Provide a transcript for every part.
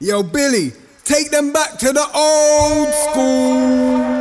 Yo, Billy, take them back to the old school.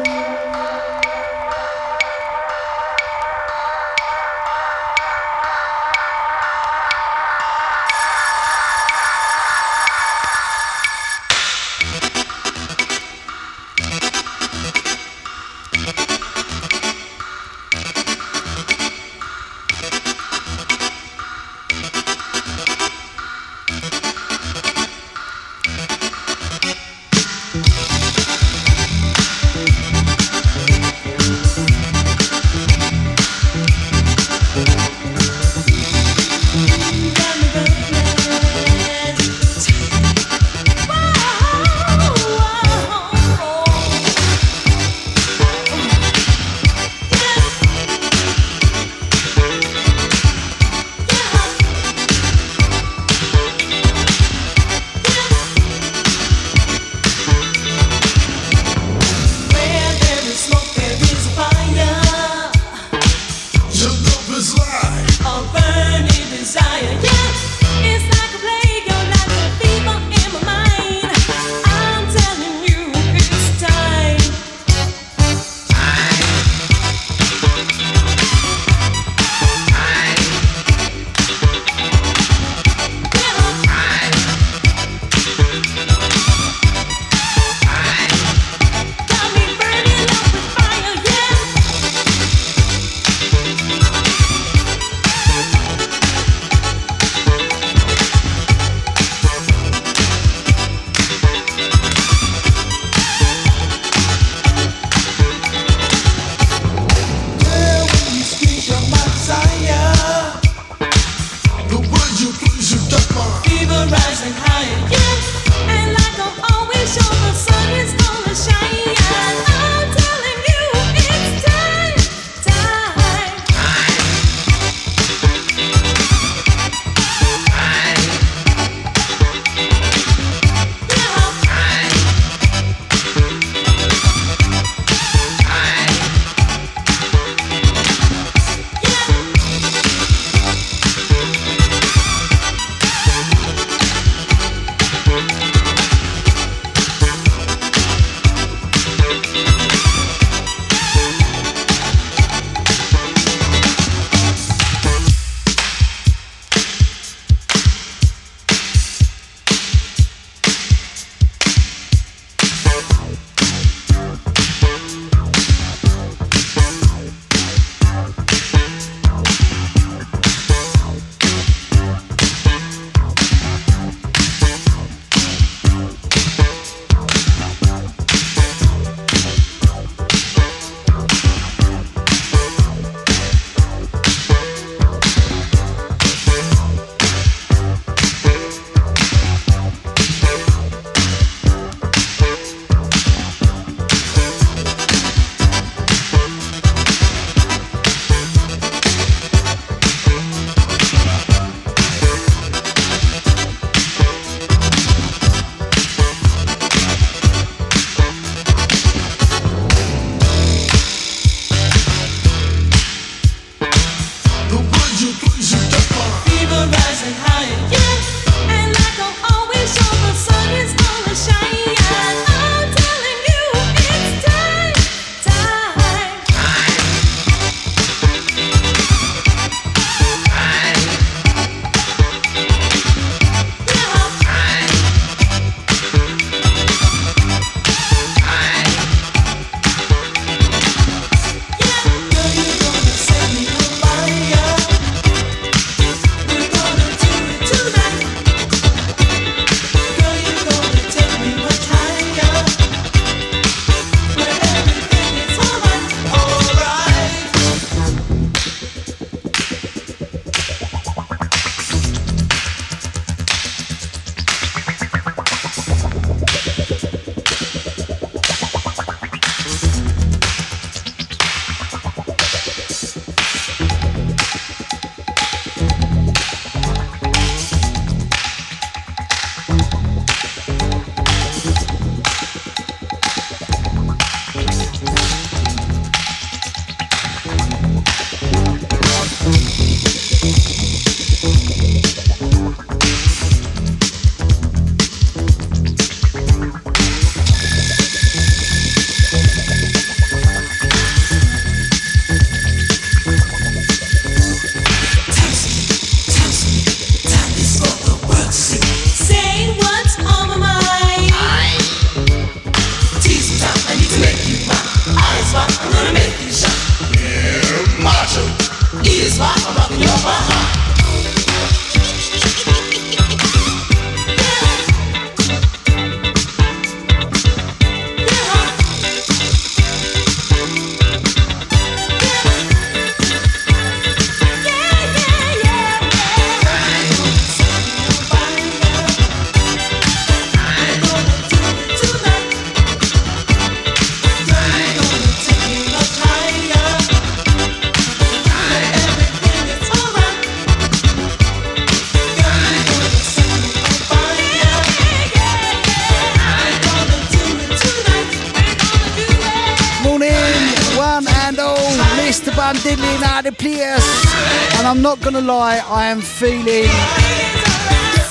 Gonna lie, I am feeling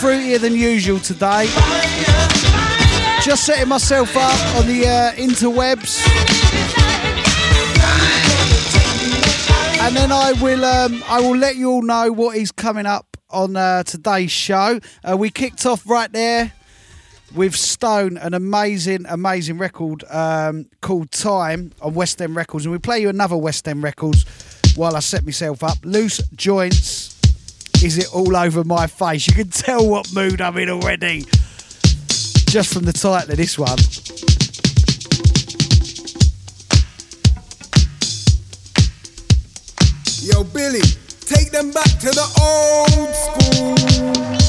fruitier than usual today. Just setting myself up on the uh, interwebs. And then I will um, I will let you all know what is coming up on uh, today's show. Uh, we kicked off right there with Stone, an amazing, amazing record um, called Time on West End Records. And we play you another West End Records while I set myself up. Loose Joints, Is It All Over My Face? You can tell what mood I'm in already just from the title of this one. Yo, Billy, take them back to the old school.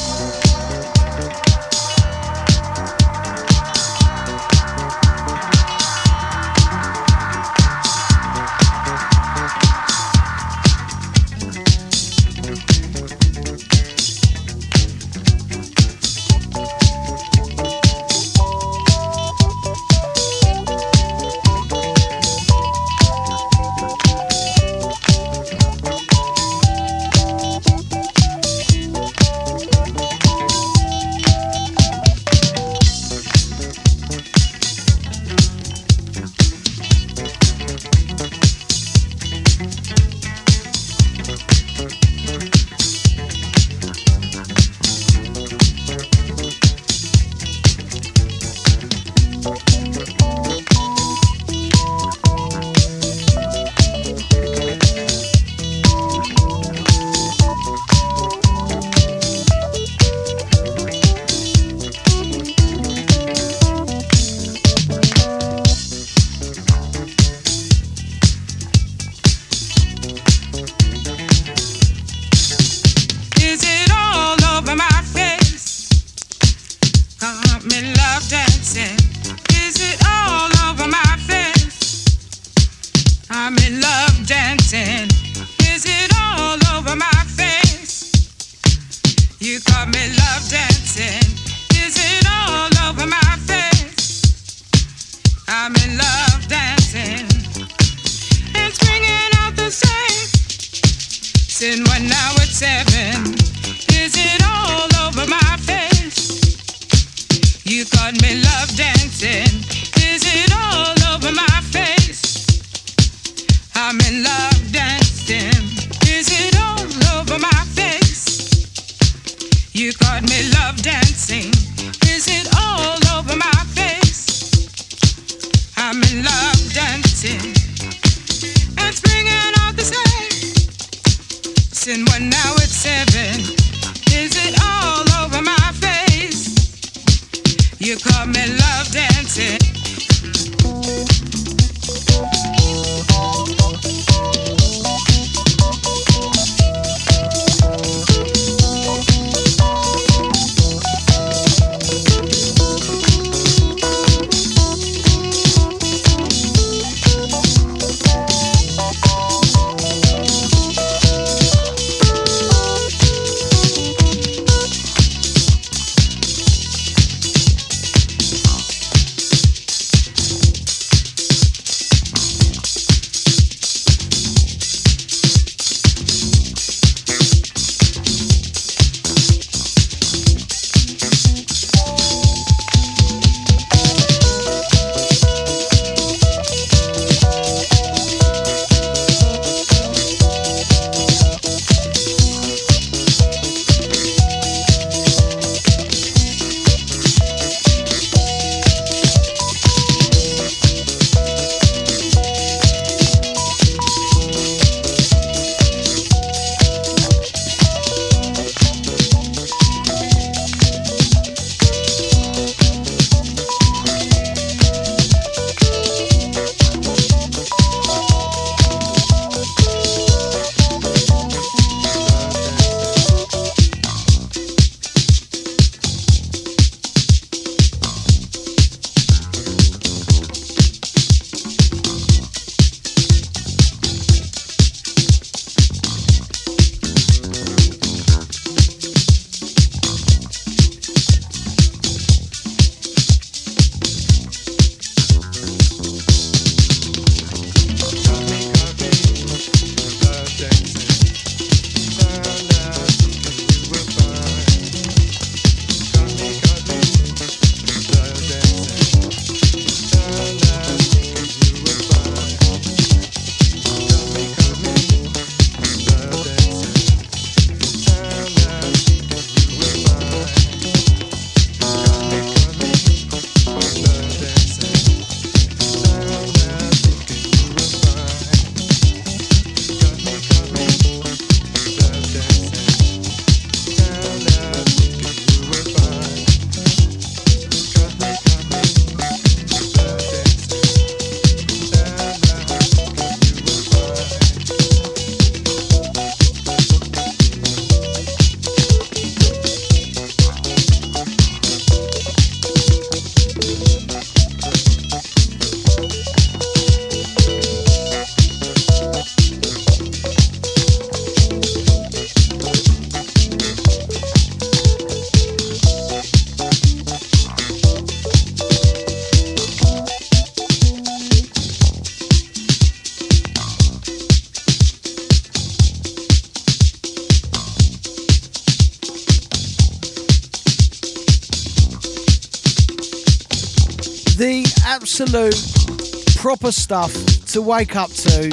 Absolute proper stuff to wake up to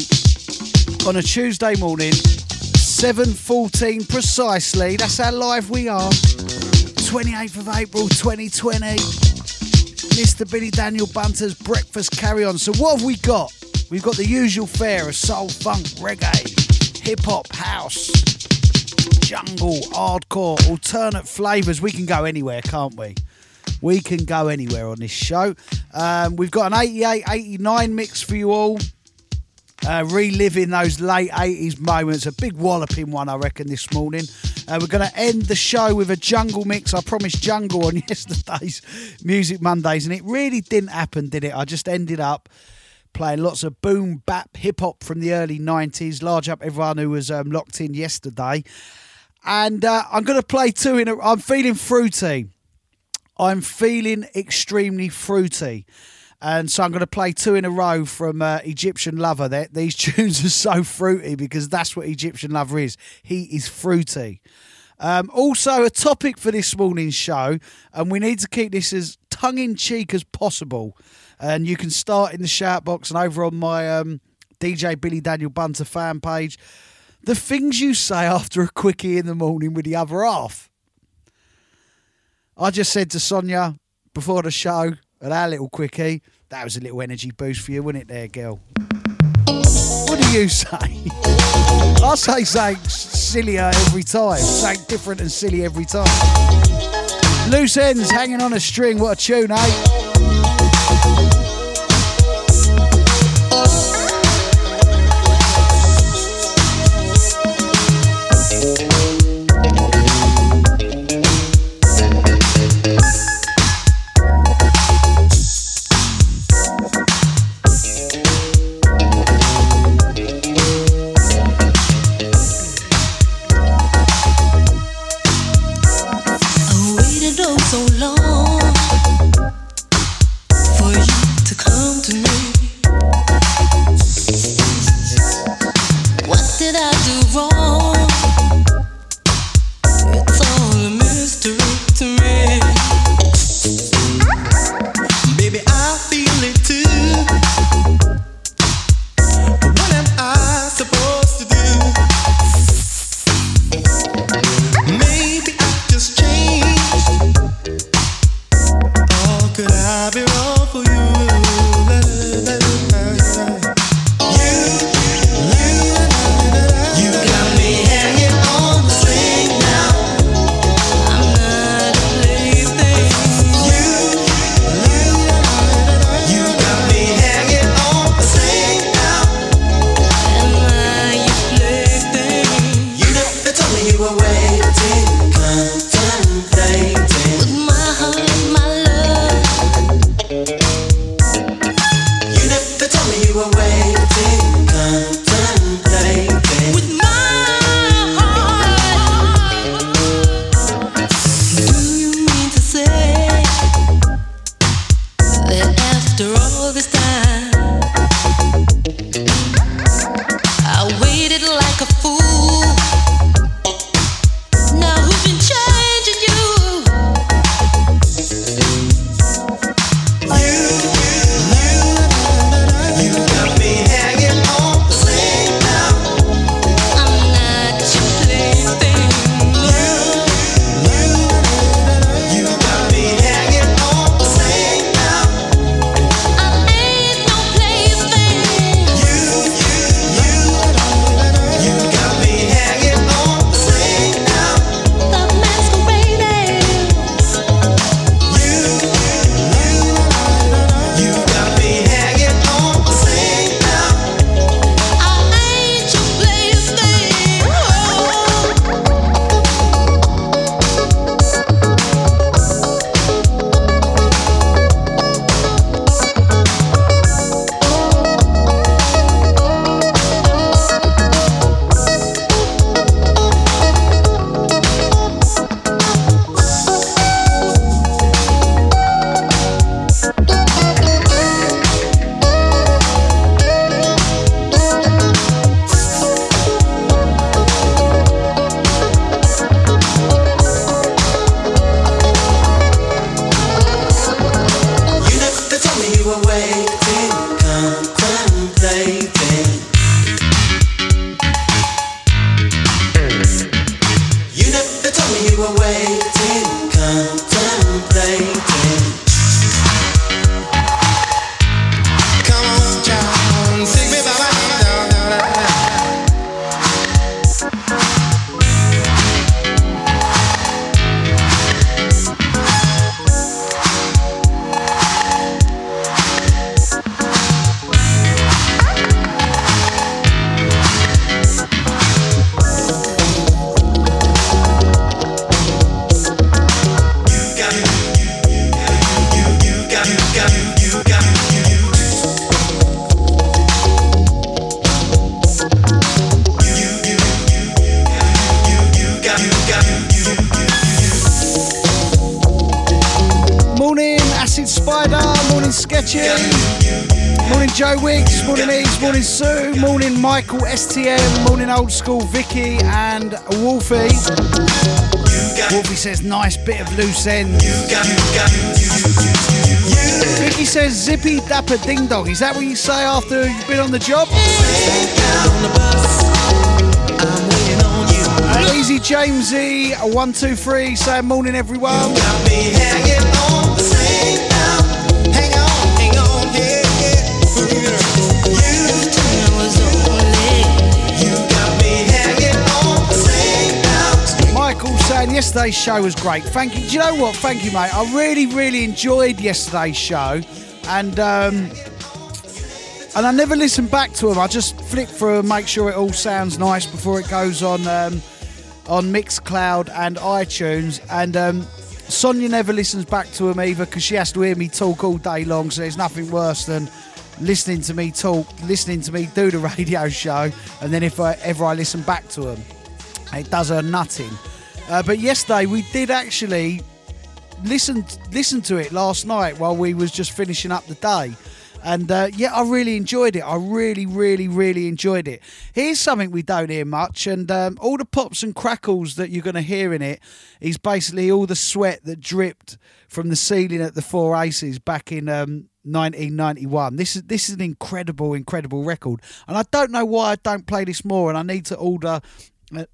on a Tuesday morning, 7.14 precisely. That's how live we are. 28th of April 2020. Mr. Billy Daniel Bunter's Breakfast Carry On. So what have we got? We've got the usual fare of soul, funk, reggae, hip hop, house, jungle, hardcore, alternate flavours. We can go anywhere, can't we? We can go anywhere on this show. Um, we've got an 88 89 mix for you all. Uh, reliving those late 80s moments. A big walloping one, I reckon, this morning. Uh, we're going to end the show with a jungle mix. I promised jungle on yesterday's Music Mondays, and it really didn't happen, did it? I just ended up playing lots of boom bap hip hop from the early 90s. Large up everyone who was um, locked in yesterday. And uh, I'm going to play two in a. I'm feeling fruity. I'm feeling extremely fruity. And so I'm going to play two in a row from uh, Egyptian Lover. There, these tunes are so fruity because that's what Egyptian Lover is. He is fruity. Um, also, a topic for this morning's show, and we need to keep this as tongue in cheek as possible. And you can start in the shout box and over on my um, DJ Billy Daniel Bunter fan page. The things you say after a quickie in the morning with the other half. I just said to Sonia before the show at our little quickie, that was a little energy boost for you, wasn't it, there, girl? What do you say? I say something sillier every time, something different and silly every time. Loose ends hanging on a string, what a tune, eh? Nice bit of loose end. Vicky says, zippy dapper ding dong. Is that what you say after you've been on the job? Easy Jamesy, one, two, three, saying morning everyone. Yesterday's show was great. Thank you. Do you know what? Thank you, mate. I really, really enjoyed yesterday's show, and um, and I never listen back to them. I just flick through and make sure it all sounds nice before it goes on um, on Mixcloud and iTunes. And um, Sonia never listens back to them either because she has to hear me talk all day long. So there's nothing worse than listening to me talk, listening to me do the radio show, and then if I, ever I listen back to them, it does her nutting. Uh, but yesterday we did actually listen listen to it last night while we was just finishing up the day. And uh, yeah, I really enjoyed it. I really, really, really enjoyed it. Here's something we don't hear much, and um, all the pops and crackles that you're going to hear in it is basically all the sweat that dripped from the ceiling at the Four Aces back in um, 1991. This is this is an incredible, incredible record, and I don't know why I don't play this more. And I need to order uh,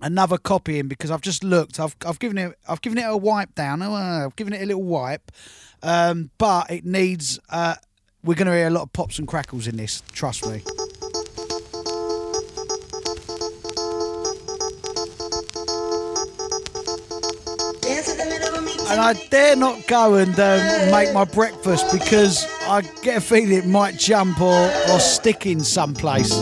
another copy in because I've just looked. I've I've given it I've given it a wipe down. Oh, I've given it a little wipe, um, but it needs. Uh, we're going to hear a lot of pops and crackles in this. Trust me. And I dare not go and um, make my breakfast because I get a feeling it might jump or, or stick in someplace.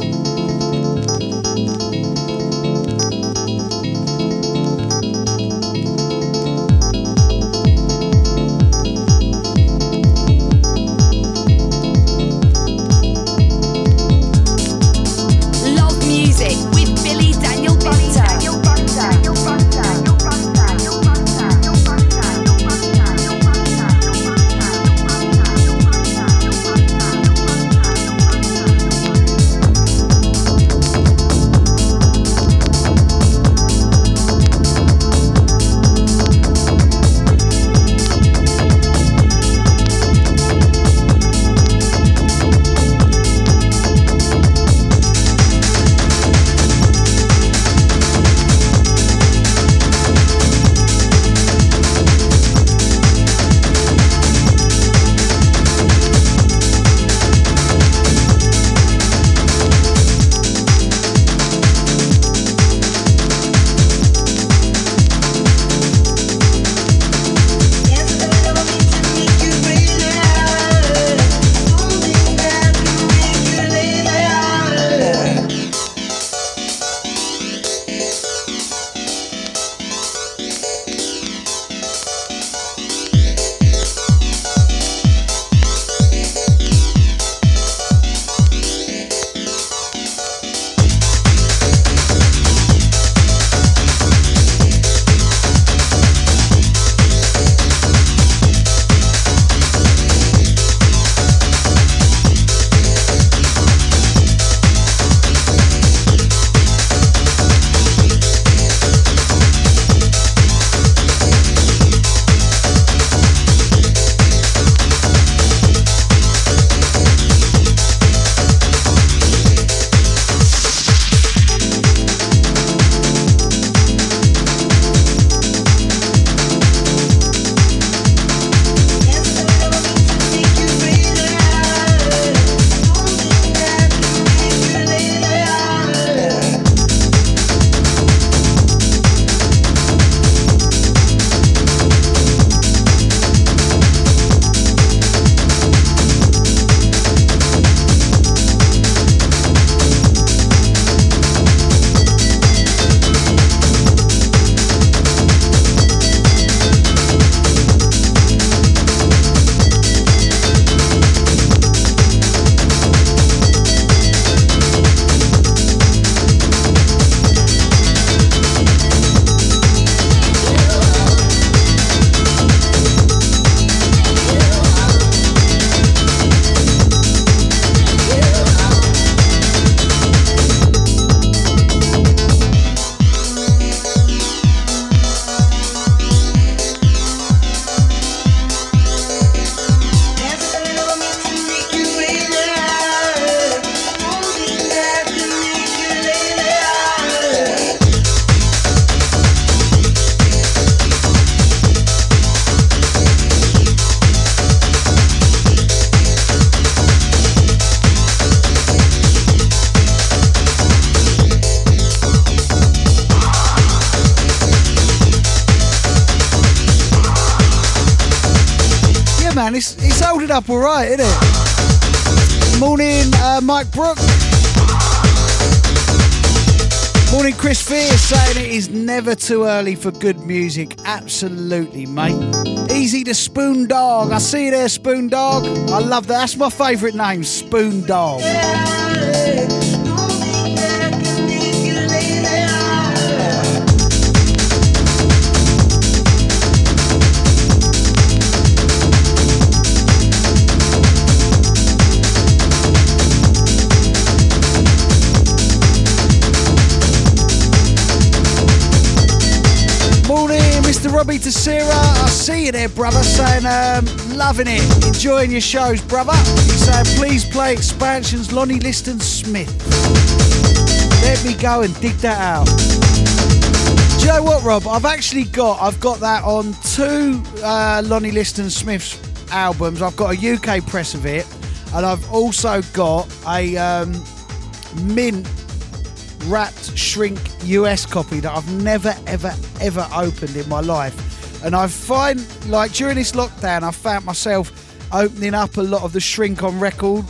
Mike. Morning, Chris Fierce saying it is never too early for good music. Absolutely, mate. Easy to Spoon Dog. I see you there, Spoon Dog. I love that. That's my favourite name, Spoon Dog. Morning, loving it, enjoying your shows, brother. He's saying, please play expansions, Lonnie Liston Smith. Let me go and dig that out. Do you know what, Rob? I've actually got, I've got that on two uh, Lonnie Liston Smith's albums. I've got a UK press of it, and I've also got a um, mint wrapped shrink US copy that I've never ever ever opened in my life. And I find like during this lockdown I found myself opening up a lot of the shrink on record.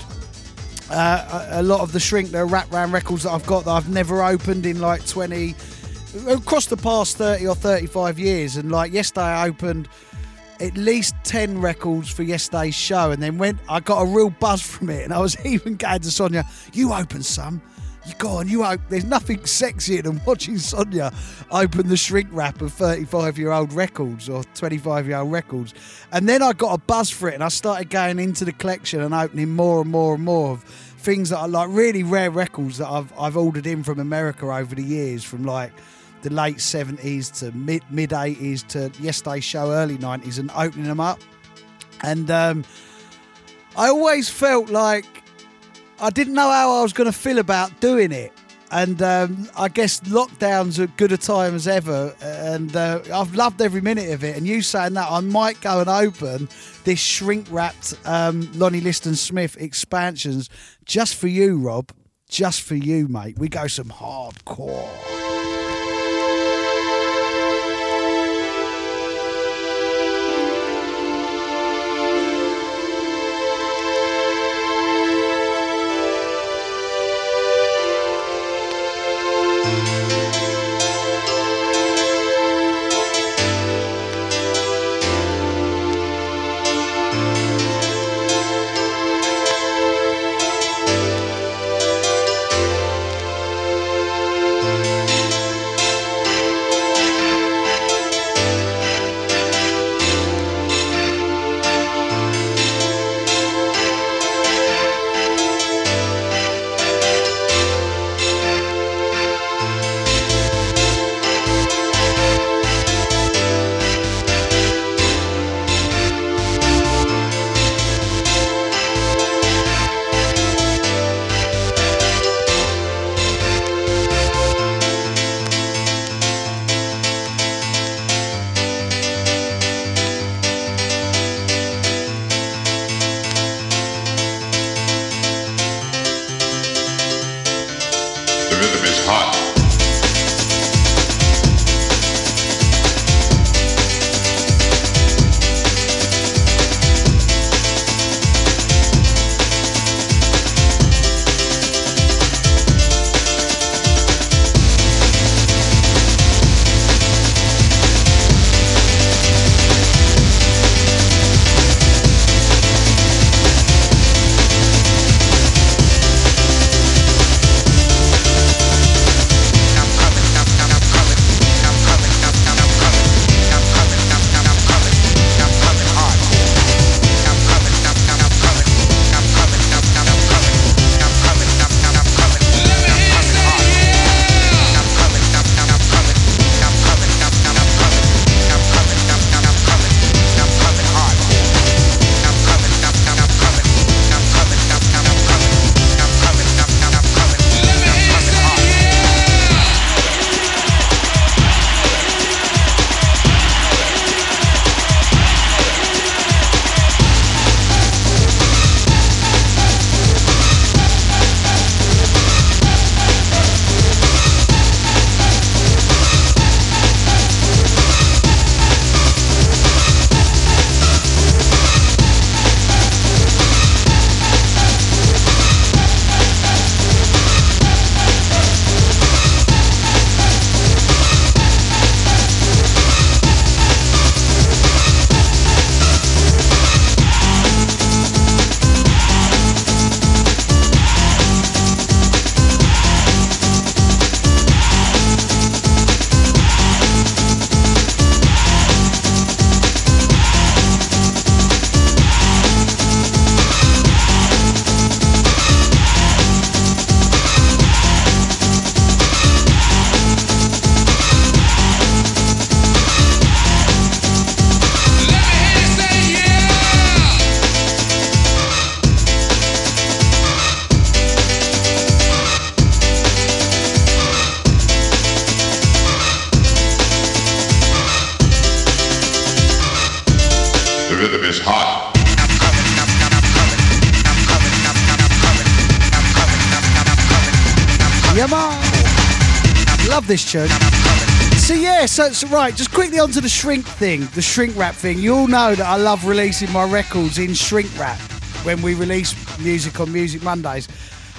Uh, a, a lot of the shrink the wrap round records that I've got that I've never opened in like 20 across the past 30 or 35 years. And like yesterday I opened at least 10 records for yesterday's show. And then went I got a real buzz from it and I was even going to Sonia you open some you go on you open there's nothing sexier than watching Sonia open the shrink wrap of 35 year old records or 25 year old records. And then I got a buzz for it and I started going into the collection and opening more and more and more of things that are like really rare records that I've I've ordered in from America over the years from like the late 70s to mid mid 80s to yesterday's show early 90s and opening them up. And um, I always felt like I didn't know how I was going to feel about doing it. And um, I guess lockdown's as good a time as ever. And uh, I've loved every minute of it. And you saying that I might go and open this shrink wrapped um, Lonnie Liston Smith expansions just for you Rob. Just for you mate. We go some hardcore this tune. So yeah, so, so right, just quickly onto the shrink thing, the shrink wrap thing. You all know that I love releasing my records in shrink wrap when we release music on Music Mondays,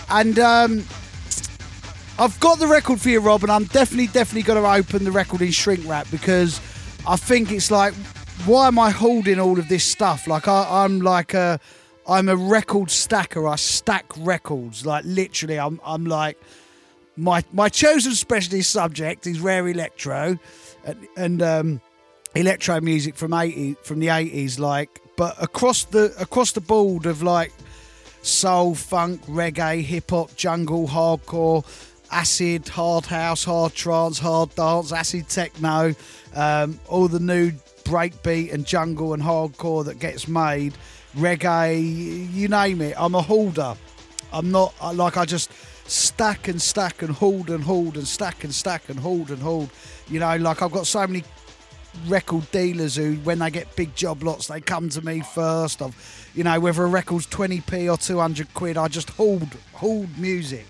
and um, I've got the record for you, Rob, and I'm definitely, definitely going to open the record in shrink wrap because I think it's like, why am I holding all of this stuff? Like I, I'm like a, I'm a record stacker. I stack records. Like literally, I'm, I'm like my my chosen specialist subject is rare electro, and, and um, electro music from eighty from the eighties. Like, but across the across the board of like soul, funk, reggae, hip hop, jungle, hardcore, acid, hard house, hard trance, hard dance, acid techno, um, all the new breakbeat and jungle and hardcore that gets made, reggae, you name it. I'm a hoarder. I'm not like I just stack and stack and hold and hold and stack and stack and hold and hold. You know, like I've got so many record dealers who, when they get big job lots, they come to me first. Of, you know, whether a record's 20p or 200 quid, I just hold hold music.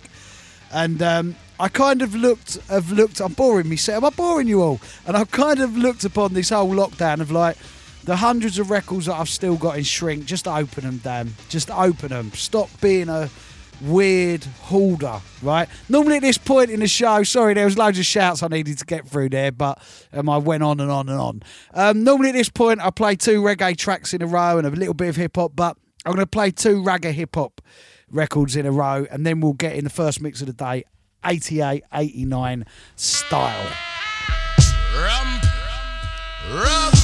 And um, I kind of looked, have looked. I'm boring me. Am I boring you all? And I've kind of looked upon this whole lockdown of like the hundreds of records that I've still got in shrink. Just open them, damn. Just open them. Stop being a weird hoarder, right? Normally at this point in the show, sorry, there was loads of shouts I needed to get through there, but um, I went on and on and on. Um, normally at this point, I play two reggae tracks in a row and a little bit of hip hop, but I'm going to play two reggae hip hop records in a row, and then we'll get in the first mix of the day, 88, 89 style. Rump, rump,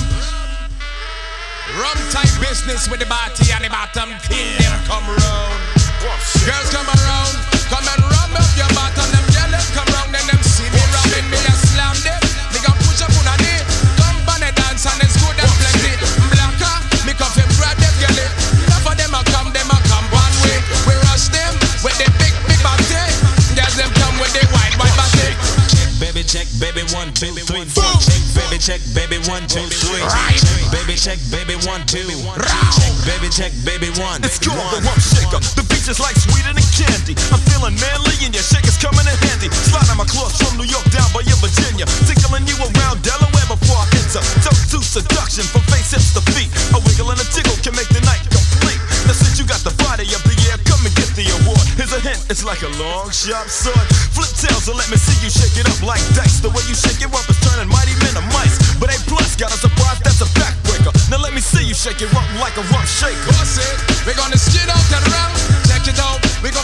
rump type business with the body and the bottom. Them come round. Girls come around, come and rub up your bottom. Them check, baby one, two, three, four. Check, baby check, baby one, two, three. Check, baby check, baby one, two. Check, baby check, baby one. It's called the one. shaker. The beach is like sweeter than candy. I'm feeling manly and your shaker's coming in handy. Sliding my claws from New York down by your Virginia. Tickling you around Delaware before I enter. Don't do seduction from face hips to feet. A wiggle and a tickle can make the night complete. Now since you got the body of the year, come Here's a hint, it's like a long sharp sword. Flip tails and let me see you shake it up like dice. The way you shake it up is turning mighty men to mice. But A plus got a surprise that's a backbreaker. Now let me see you shake it up like a rump shaker. Boss it, we gonna skid out that ram. Check it out, we go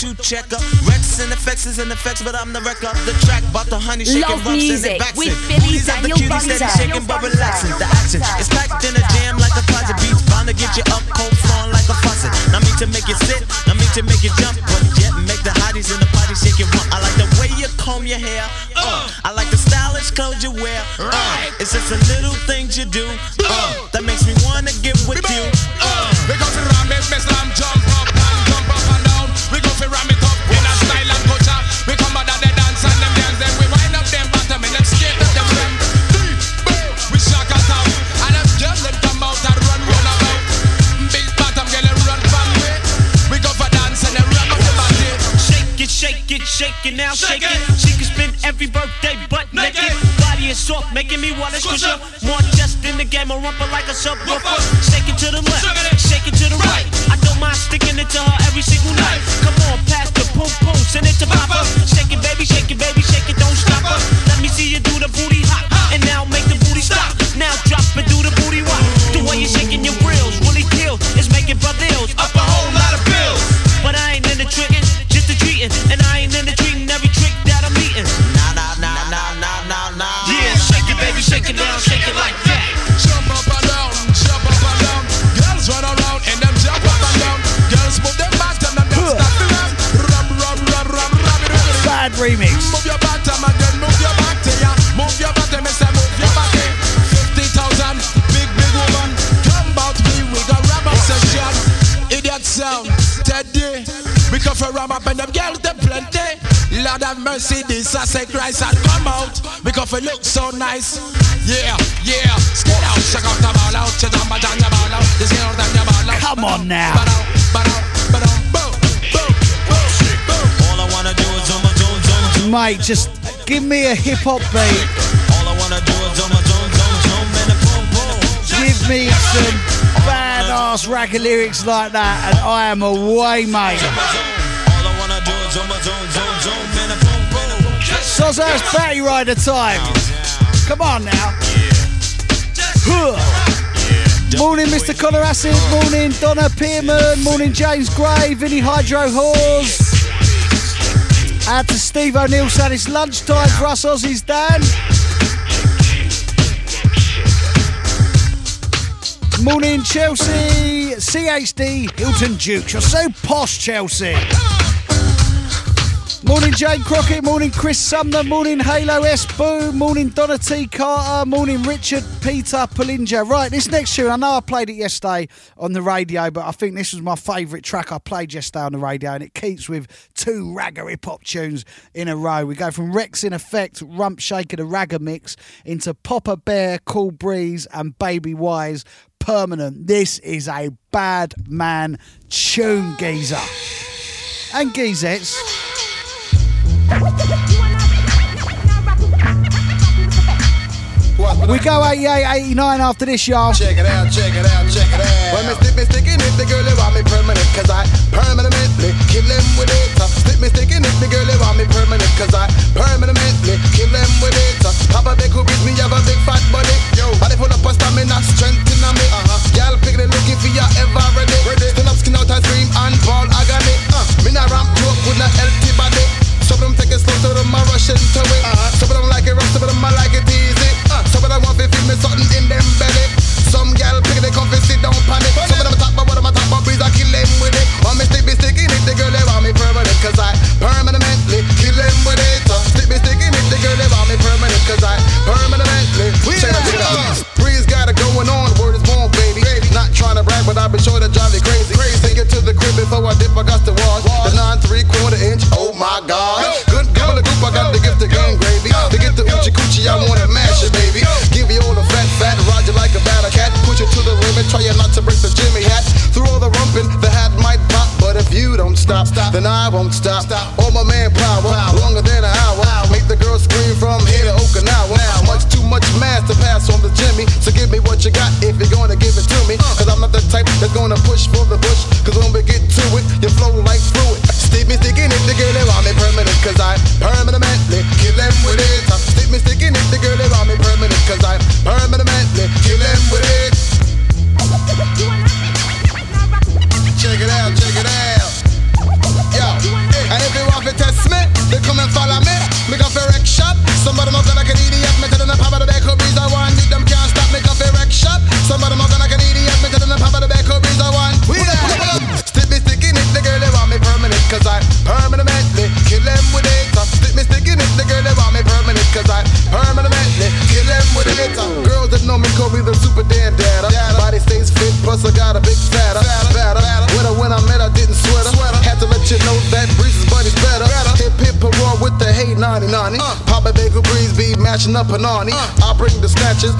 two checker. Rex and effects is in effects, but I'm the wreck of the track. Bought the honey shaking Love bumps and music it backs with it. Billy Booties of the Daniel cuties steady shaking but relaxing. The action is packed in a jam like a closet beats. Bound to get you up cold flowing like a faucet. Not me to make you sit, not me to make you jump, but yet make the hotties in the party shake it rump. I like the way you comb your hair. Uh, I like the stylish clothes you wear. Uh, it's just the little things you do uh, that makes me wanna get with you. Uh, Mate, just give me a hip hop beat. Give me some badass ragga lyrics like that, and I am away, mate. Boom. Sozzo's Batty Rider time. Come on now. Huh. Morning, Mr. Connor Acid. Morning, Donna Pearman. Morning, James Gray. Vinny Hydro Hawes. Out to Steve O'Neill saying it's lunchtime for us Aussies, Dan. Morning, Chelsea. CHD Hilton Dukes. You're so posh, Chelsea. Morning, Jane Crockett. Morning, Chris Sumner. Morning, Halo S. Boom. Morning, Donna T. Carter. Morning, Richard Peter Polinja. Right, this next tune, I know I played it yesterday on the radio, but I think this was my favourite track I played yesterday on the radio, and it keeps with two ragga hip hop tunes in a row. We go from Wreckx-n-Effect, Rump Shaker, the ragga mix, into Popper Bear, Cool Breeze, and Baby Wise, Permanent. This is a bad man tune, geezer. And geezettes. We go 88, 89 after this, y'all. Check it out, check it out, check it out. When me stick me sticking it, the girl they want me permanent, cause I permanently kill them with it. Uh, Stick me sticking it, the girl they want me permanent, cause I permanently kill them with it. Uh, Papa big who beat me, have a big fat body. Yo, body full of stamina, strength in me. Uh-huh. Y'all picking looking for ya ever ready. ready. Stand up, skin out and scream and ball agony. Uh, me not ramp you up with a healthy body. Some of them take it slow, some of them are rushing to it. Uh-huh. Some of them like it rough, some of them I like it easy. Some of them want to feel me something in them belly. Some gal pick they come fi sit down panic. Some of them talk about what a talk about, breeze I kill them with it. Want me stick me sticking it, the girl they want me permanent, cause I permanently kill them with it. Uh, stick me sticking it, the girl they want me permanent, cause I permanently. Check it out. Breeze got it going on, word is born, baby. Not trying to brag, but I've been sure to drive you crazy. Take it to the crib before I dip, I got. The nine won't stop. All my manpower, longer than an hour. Make the girl scream from here to Okinawa. Much too much mass to pass on the Jimmy. So give me what you got if you're gonna give it to me. Cause I'm not the type that's gonna push for the Panani. I bring the snatches,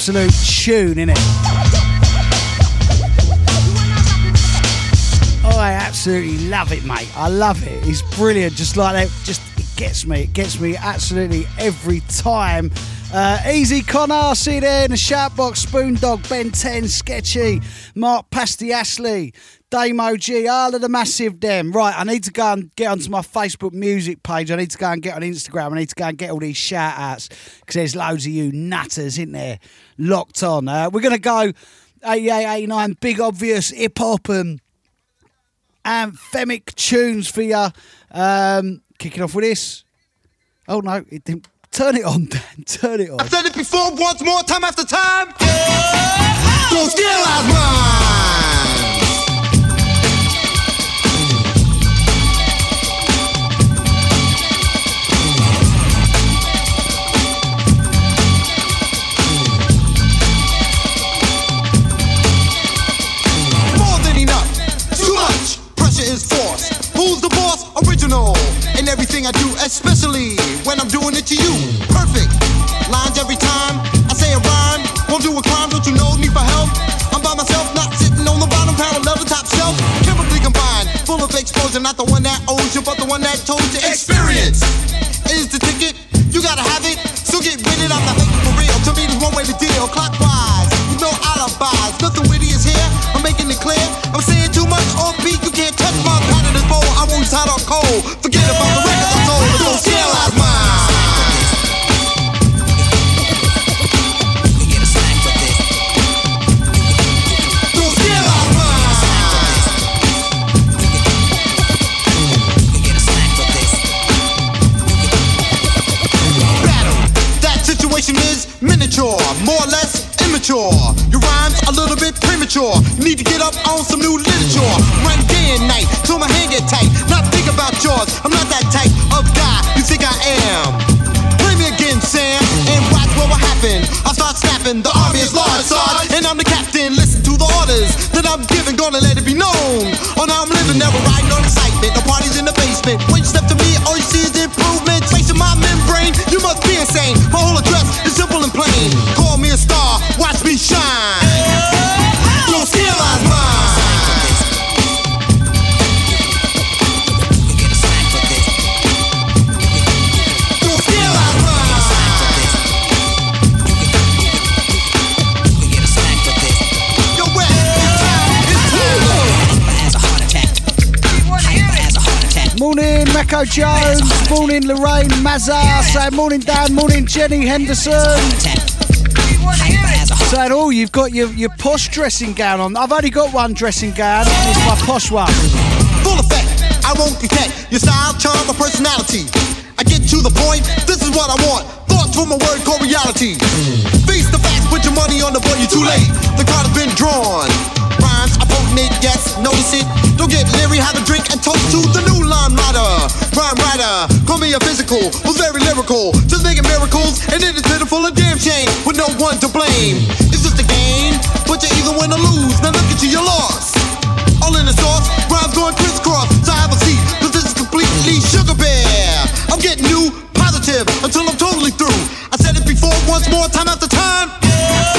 absolute tune, isn't it? Oh, I absolutely love it, mate. I love it. It's brilliant. Just like that, just it gets me. It gets me absolutely every time. Uh, Easy Connor, see there in the shout box. Spoon Dog, Ben 10, Sketchy, Mark Pasty Ashley, Damo G, all of the massive them. Right, I need to go and get onto my Facebook music page. I need to go and get on Instagram. I need to go and get all these shout outs because there's loads of you nutters in there locked on. Uh, we're going to go 88, 89, big obvious hip hop and anthemic tunes for you. Um, kicking off with this. Oh no, it didn't. Turn it on, Dan. Turn it on. I've done it before, once more, time after time. Don't stereotype mine. Original. In everything I do, especially when I'm doing it to you. Perfect. Lines every time. I say a rhyme. Won't do a crime, don't you know me for help? I'm by myself, not sitting on the bottom, parallel the top shelf. Chemically combined, full of exposure, not the one that owes you, but the one that told you. Experience is the ticket. You gotta have it, so get with it. I'm not making for real. To me, there's one way to deal. Clockwise, bold. Hot or cold. Forget about the record I sold. But don't. Don't stereotype mine. battle. That situation is miniature, more or less immature. A little bit premature. Need to get up on some new literature. Run day and night till my hand get tight. Not think about yours. I'm not that type of guy you think I am. Play me again, Sam, and watch what will happen. I'll start snapping. The army is large, Sarge, and I'm the captain. Listen to the orders that I'm giving. Gonna let it be known. Oh, on how I'm living, never riding on excitement. No parties in the basement. When you step to me, all you see is improvement. Facing my membrane, you must be insane. My whole address is simple and plain. Call me a star, watch me shine. Mecco Jones. Morning, Lorraine Mazar. Saying morning, Dan. Morning, Jenny Henderson. Saying, oh, you've got your, your posh dressing gown on. I've only got one dressing gown. It's my posh one. Full effect. I won't detect your style, charm, or personality. I get to the point. This is what I want. Thoughts from a word called reality. Face the facts, put your money on the board. You're too late. The card has been drawn. Potent, yes, notice it. Don't get leery, have a drink and toast to the new line rider. Rhyme writer, call me a physical, was very lyrical. Just making miracles, and it is pitiful and damn shame with no one to blame. It's just a game, but you either win or lose. Now look at you, you're lost. All in the sauce, rhymes going crisscross. So have a seat, cause this is completely sugar bear. I'm getting new, positive, until I'm totally through. I said it before, once more, time after time. Don't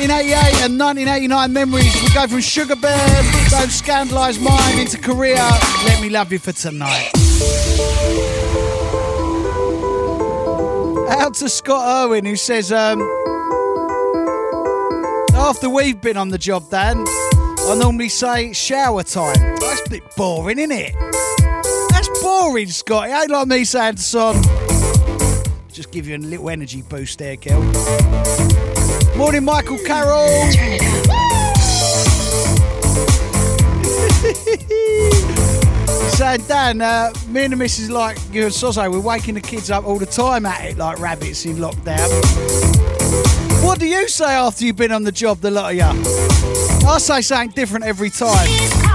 1988 and 1989 memories. We go from Sugar Bear, Don't Scandalise Mine, into Kariya. Let me love you for tonight. Out to Scott Irwin, who says, um, after we've been on the job, Dan, I normally say shower time. That's a bit boring, isn't it? That's boring, Scott. It ain't like me saying to Son, just give you a little energy boost there, girl. Morning, Michael Carroll. Saying, Dan, uh, me and the missus, like you and Sozo, we're waking the kids up all the time at it like rabbits in lockdown. What do you say after you've been on the job, the lot of you? I say something different every time.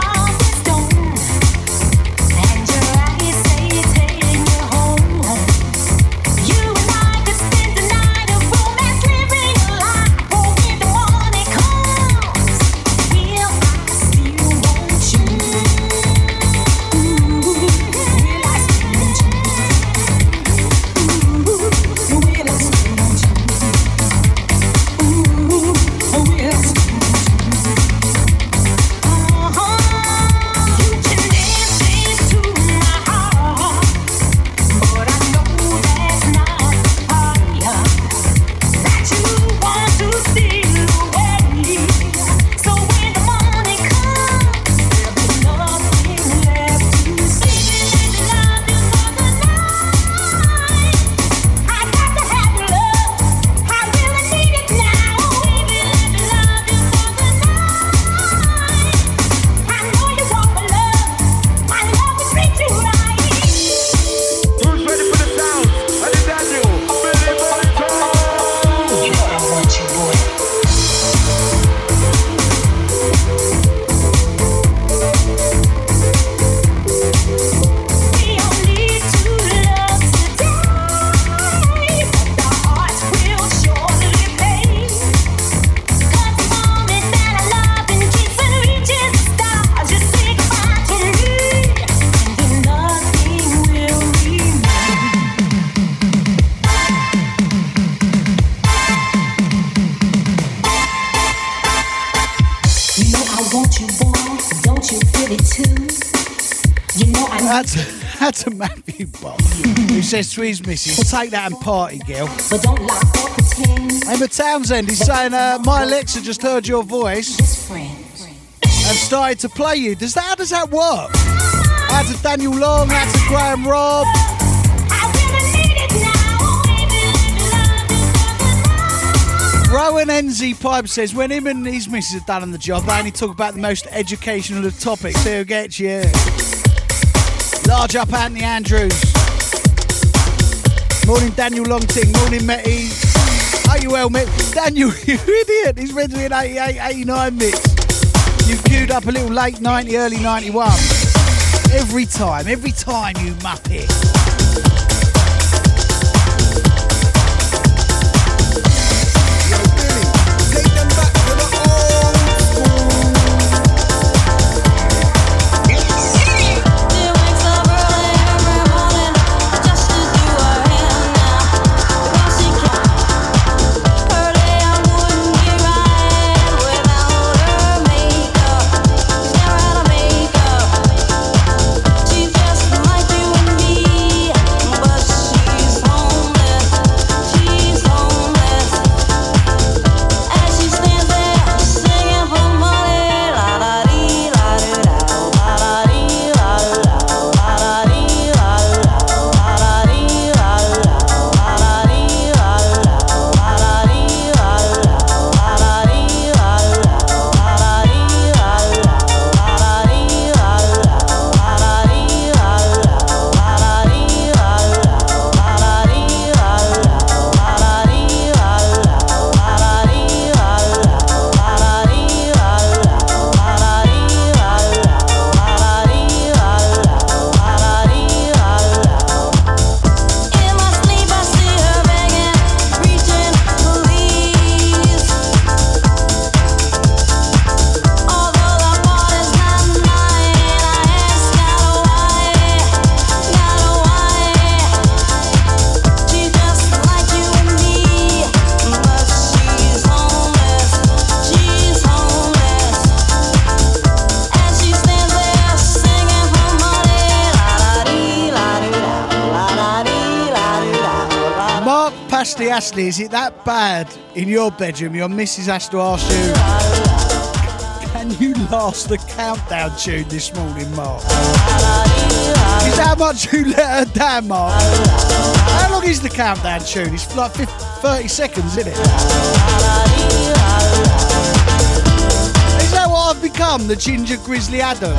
Says to his missus, "Take that and party, girl." But don't lie or pretend. Emma Townsend is saying, uh, "My Alexa just heard your voice and started to play you." Does that? How does that work? Out to Daniel Long, out to Graham Robb. Rowan NZ Pipe says when him and his missus are done on the job, they only talk about the most educational of topics. They'll get you. Large up Anthony Andrews. Morning Daniel Longting. Morning Metty. Are you well, Mick? Daniel, you idiot. He's ready in 88, 89 mix. You've queued up a little late 90, early 91. Every time, every time you muppet. Is it that bad in your bedroom? Your missus has to ask you, can you last the countdown tune this morning, Mark? Is that how much you let her down, Mark? How long is the countdown tune? It's like 50, 30 seconds, isn't it? Is that what I've become, the Ginger Grizzly Adam?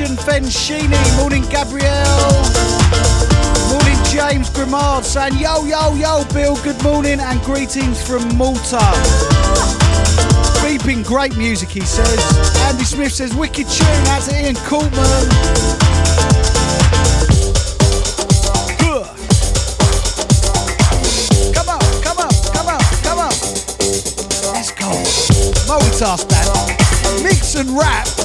Christian Fenshini. Morning, Gabrielle. Morning, James Grimard saying, Yo, yo, yo, Bill, good morning and greetings from Malta. Beeping great music, he says. Andy Smith says, Wicked tune. That's Ian Coultman. Huh. Come on, come on, come on, come on. Let's go. Multitask that. Mix and rap.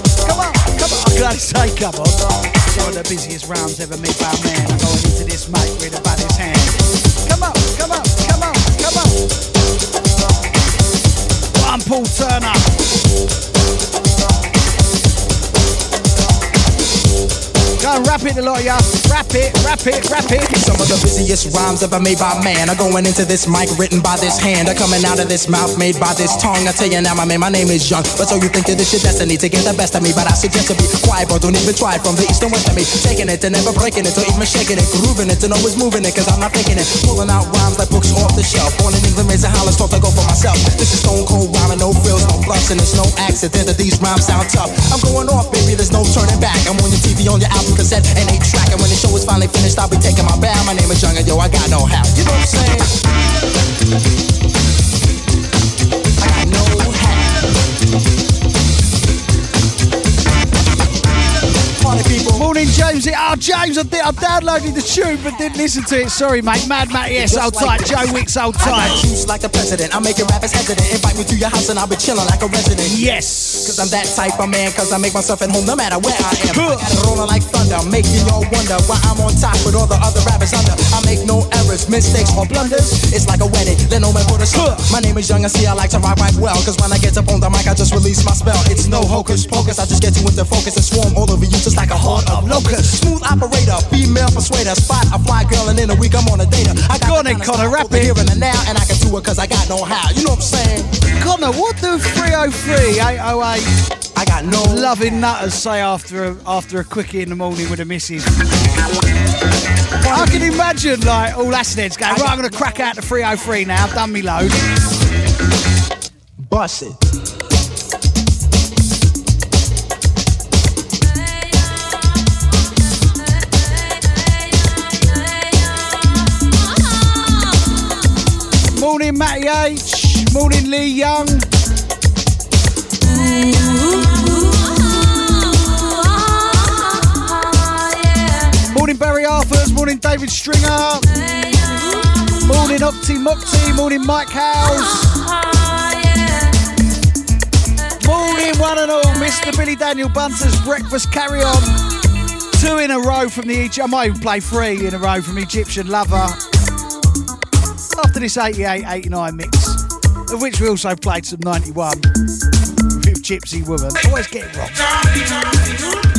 On. Say, come on. It's one of the busiest rounds ever made by a man. I'm going into this mic with about his hand. Come on, come on, come on, come on. One Paul Turner. Go and rap it a lot, yeah. Rap it, rap it, rap it. Some of the busiest rhymes ever made by man are going into this mic written by this hand are coming out of this mouth made by this tongue. I tell you now, my man, my name is Young. But so you think that this your destiny to get the best of me? But I suggest to be quiet, but don't even try from the east and west of me. Taking it and never breaking it, or even shaking it, grooving it and always moving it, cause I'm not faking it. Pulling out rhymes like books off the shelf. Born in England, raising hollers, taught to go for myself. This is stone cold rhyming, no frills, no fluffs, and it's no accident that these rhymes sound tough. I'm going off, baby, there's no turning back. I'm on your TV, on your album cassette, and eight track. And when the show is finally finished, I'll be taking my bow. My name is Young, yo, I got no how. You know what I'm saying? Morning, James. Oh, James, I, did, I downloaded the tune but didn't listen to it. Sorry, mate. Mad Matt, yes, hold tight. Joe Wicks, hold tight. just like the president. I'm making rappers hesitant. Invite me to your house and I'll be chilling like a resident. Yes. Cause I'm that type of man, cause I make myself at home no matter where I am. I got it rolling like thunder, making y'all wonder why I'm on top with all the other rappers under. I make no errors, mistakes, or blunders. It's like a wedding, then no man put a slur. My name is Young and see I like to rock right well. Cause when I get up on the mic, I just release my spell. It's no hocus pocus, I just get you into focus and swarm all over you just like a horde of locusts. Smooth operator, female persuader, spot a fly girl and in a week I'm on a data. I got then, Connor, rap the it. here and the now, and I can do it cause I got no how. You know what I'm saying? Connor, what do 303 808 I got no loving nutters say after a, after a quickie in the morning with a missus? I can imagine like all acid heads going, right, I'm going to crack out the 303 now, I've done me load. bust it. Morning, Matty H. Morning, Lee Young. Morning, Barry Arthurs. Morning, David Stringer. Morning, Opti Mokti. Morning, Mike Howes. Morning, one and all. Mr. Billy Daniel Bunter's Breakfast Carry On. Two in a row from the Egypt. I might even play three in a row from Egyptian Lover. After this 88 89 mix, of which we also played some 91 with Gypsy Woman. Always get it wrong.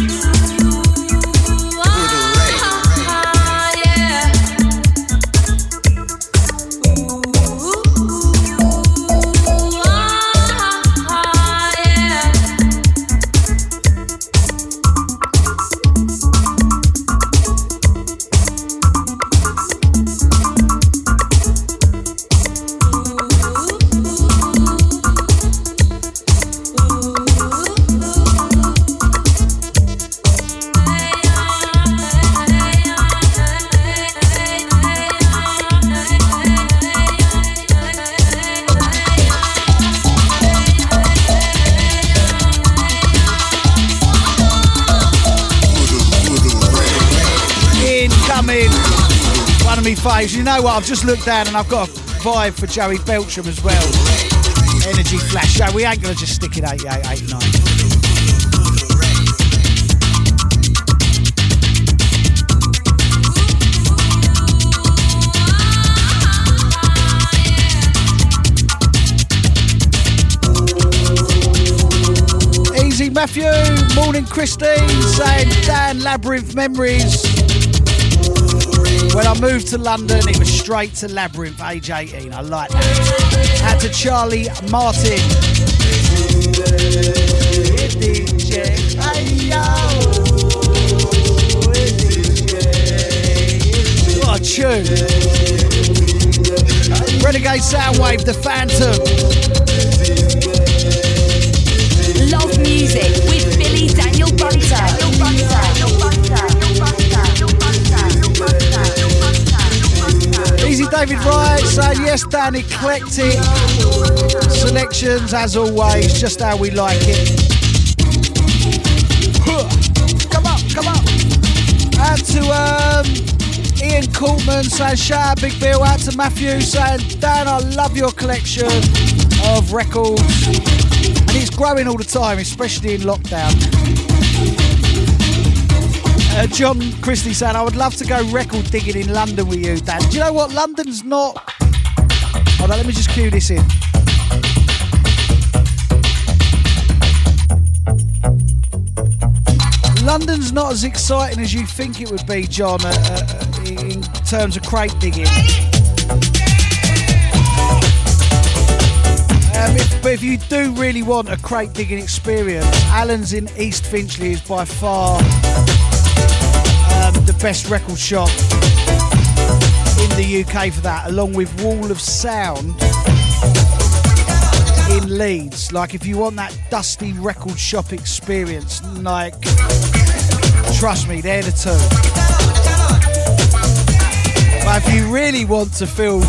Faves. You know what? I've just looked down and I've got a vibe for Joey Beltram as well. Energy Flash Show. We ain't to just stick it 88, 89. Easy Matthew, morning Christine, saying Dan Labyrinth memories. When I moved to London, it was straight to Labyrinth, age 18. I like that. Had to Charlie Martin. What a tune. Renegade Soundwave, The Phantom. David Wright saying yes, Dan, eclectic selections as always, just how we like it. Come on, come on. And to um, Ian Coultman saying shout out Big Bill. Out to Matthew saying Dan, I love your collection of records, and it's growing all the time, especially in lockdown. Uh, John Christie saying, I would love to go record digging in London with you, Dan. Do you know what? London's not. Hold on, let me just cue this in. London's not as exciting as you think it would be, John, uh, uh, in terms of crate digging. Um, if, but if you do really want a crate digging experience, Alan's in East Finchley is by far um, the best record shop in the UK for that, along with Wall of Sound in Leeds. Like, if you want that dusty record shop experience, like, trust me, they're the two. But if you really want to feel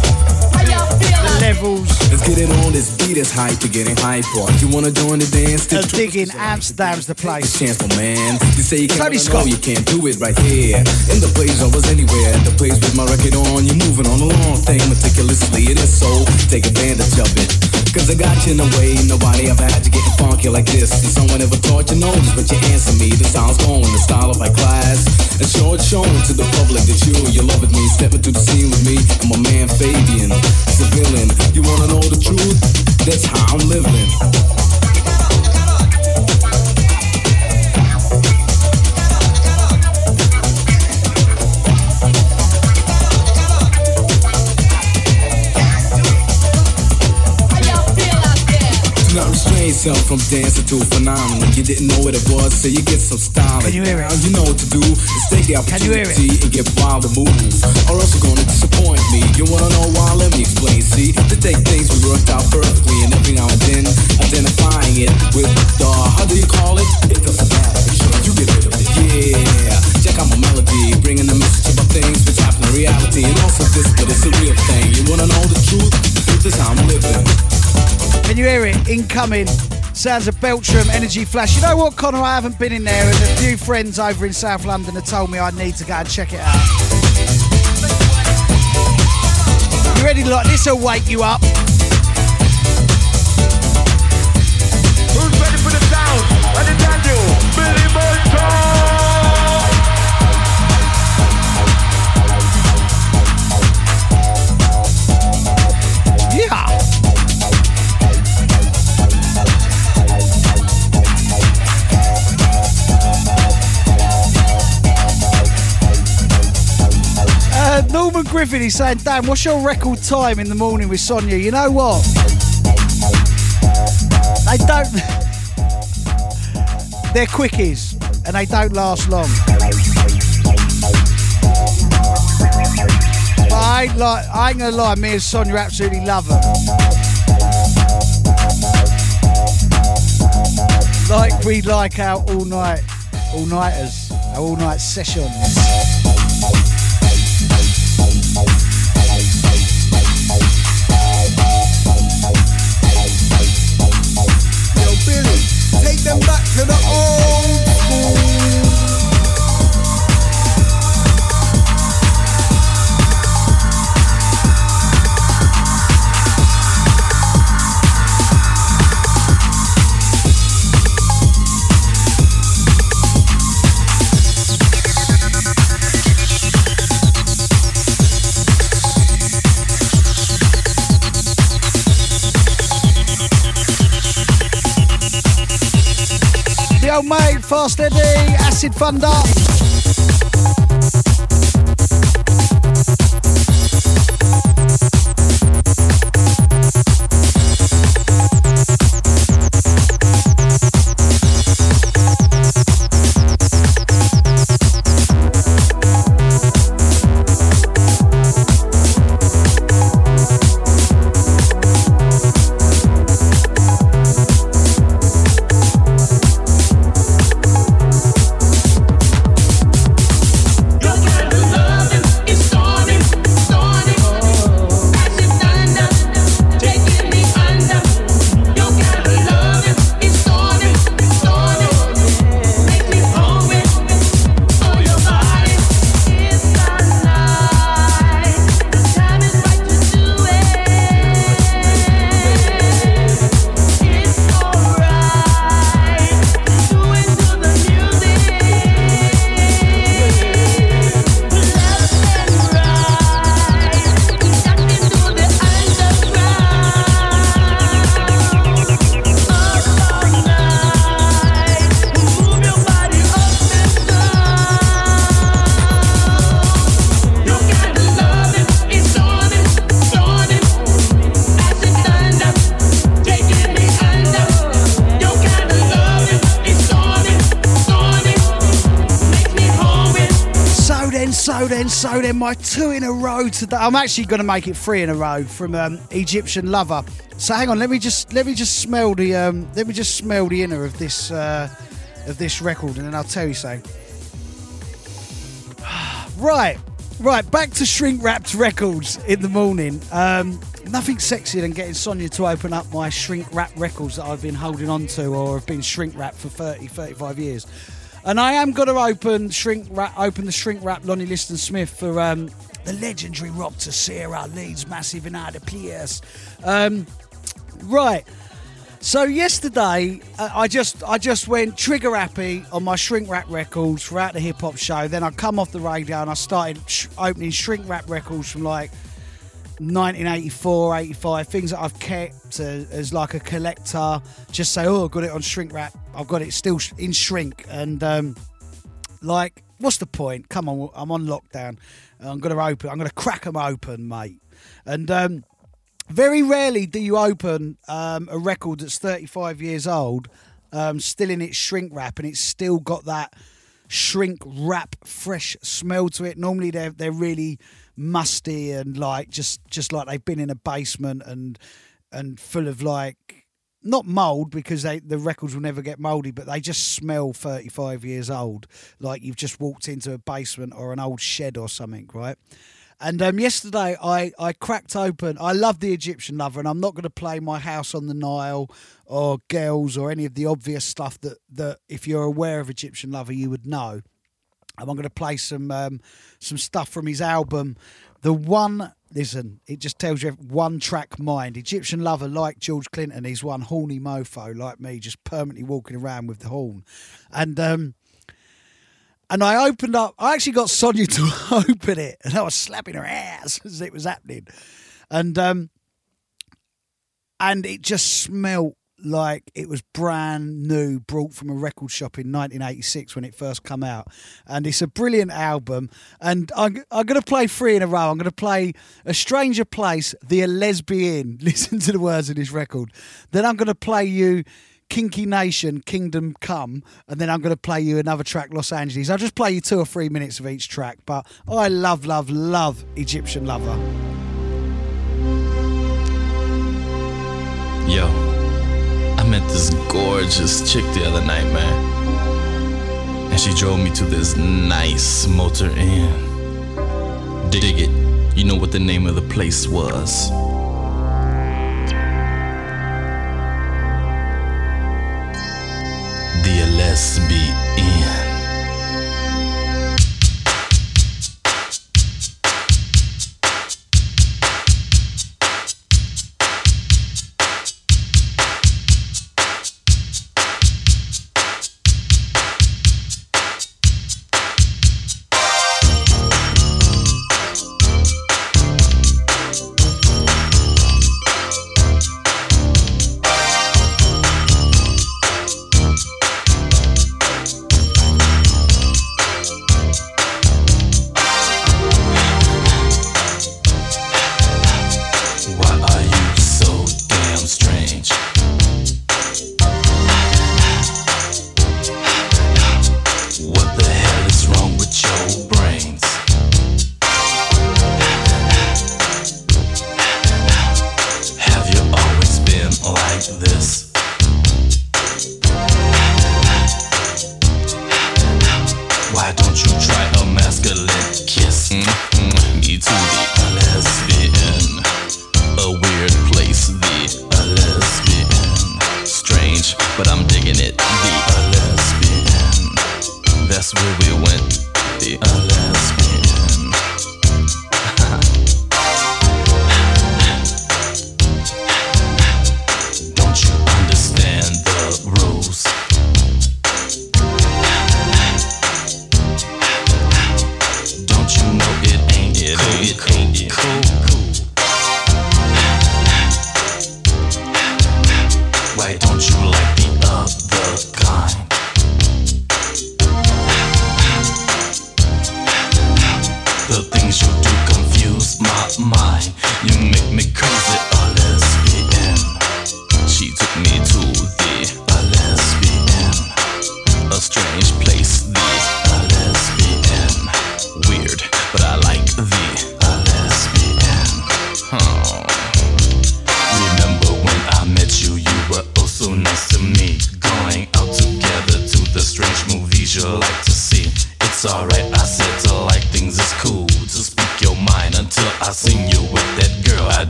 the levels. Let's get it on this beat is hype to getting hyper. You wanna join the dance? Uh, digging Amsterdam's the place. Chance for man. You say you can't, Tony but I Scott. know you can't do it right here. In the place I was anywhere. The place with my record on. You're moving on a long thing meticulously. It is so. Take advantage of it. Cause I got you in a way nobody ever had you getting funky like this. And someone ever taught you notice, but you answer me. The sound's going, the style of my class. And show it showing to the public that you, you love with me. Step into the scene with me. I'm a man Fabian, civilian. You wanna know the truth? That's how I'm living. Yourself from dancing to a phenomenon. You didn't know what it was, so you get some style. Can you hear it? You know what to do. Just take the Can you hear it? opportunity and get wild and move. Or else you're gonna disappoint me. You wanna know why? Let me explain. See, to take things we worked out perfectly, and every now and then identifying it with the how do you call it? It doesn't matter. Sure you get rid of it. Yeah. Check out my melody, bringing the message about things which happen in reality, and also this, but it's a real thing. You wanna know the truth? This is how I'm living. Can you hear it? Incoming. Sounds of Beltram, Energy Flash. You know what, Connor? I haven't been in there, and a few friends over in South London have told me I need to go and check it out. You ready? Like this will wake you up. Norman Griffin is saying, Dan, what's your record time in the morning with Sonia? You know what? They don't. They're quickies and they don't last long. But I ain't I ain't gonna lie, me and Sonia absolutely love them. Like we like our all night all nighters, all night sessions. Acid Thunder. Then, my two in a row today. I'm actually going to make it three in a row from um, Egyptian Lover. So hang on, let me just let me just smell the um, let me just smell the inner of this uh, of this record, and then I'll tell you so. right, right, back to shrink wrapped records in the morning. Um, nothing sexier than getting Sonia to open up my shrink wrap records that I've been holding on to or have been shrink wrapped for 30, 35 years. And I am going to open shrink wrap, open the shrink wrap Lonnie Liston Smith for um, the legendary Rob Tessera, Leeds Massive in the Pierce. Um, right. So yesterday, uh, I just I just went trigger happy on my shrink wrap records throughout the hip hop show. Then I come off the radio and I started sh- opening shrink wrap records from like 1984, 85, things that I've kept as, as like a collector. Just say, oh, I've got it on shrink wrap. I've got it still in shrink. And um, like, what's the point? Come on, I'm on lockdown. I'm to open, I'm to crack them open, mate. And um, very rarely do you open um, a record that's 35 years old, um, still in its shrink wrap, and it's still got that shrink wrap fresh smell to it. Normally they're they're really musty and like just just like they've been in a basement and and full of like not mold because they the records will never get moldy, but they just smell 35 years old, like you've just walked into a basement or an old shed or something, right? And um, yesterday I, I cracked open. I love the Egyptian lover, and I'm not going to play my house on the Nile or girls or any of the obvious stuff that, that if you're aware of Egyptian lover you would know. And I'm going to play some um, some stuff from his album. The one, listen, it just tells you one track mind. Egyptian lover like George Clinton, he's one horny mofo like me, just permanently walking around with the horn. And um, and I opened up. I actually got Sonia to open it, and I was slapping her ass as it was happening, and um, and it just smelt like it was brand new, brought from a record shop in 1986 when it first come out. And it's a brilliant album. And I'm, I'm going to play three in a row. I'm going to play A Stranger Place, The Lesbian. Listen to the words of this record. Then I'm going to play you. Kinky Nation, Kingdom Come, and then I'm going to play you another track, Los Angeles. I'll just play you two or three minutes of each track, but I love, love, love Egyptian Lover. Yo, met this gorgeous chick the other night, man. And she drove me to this nice motor inn. Dig it. You know what the name of the place was? The Lesbian. Why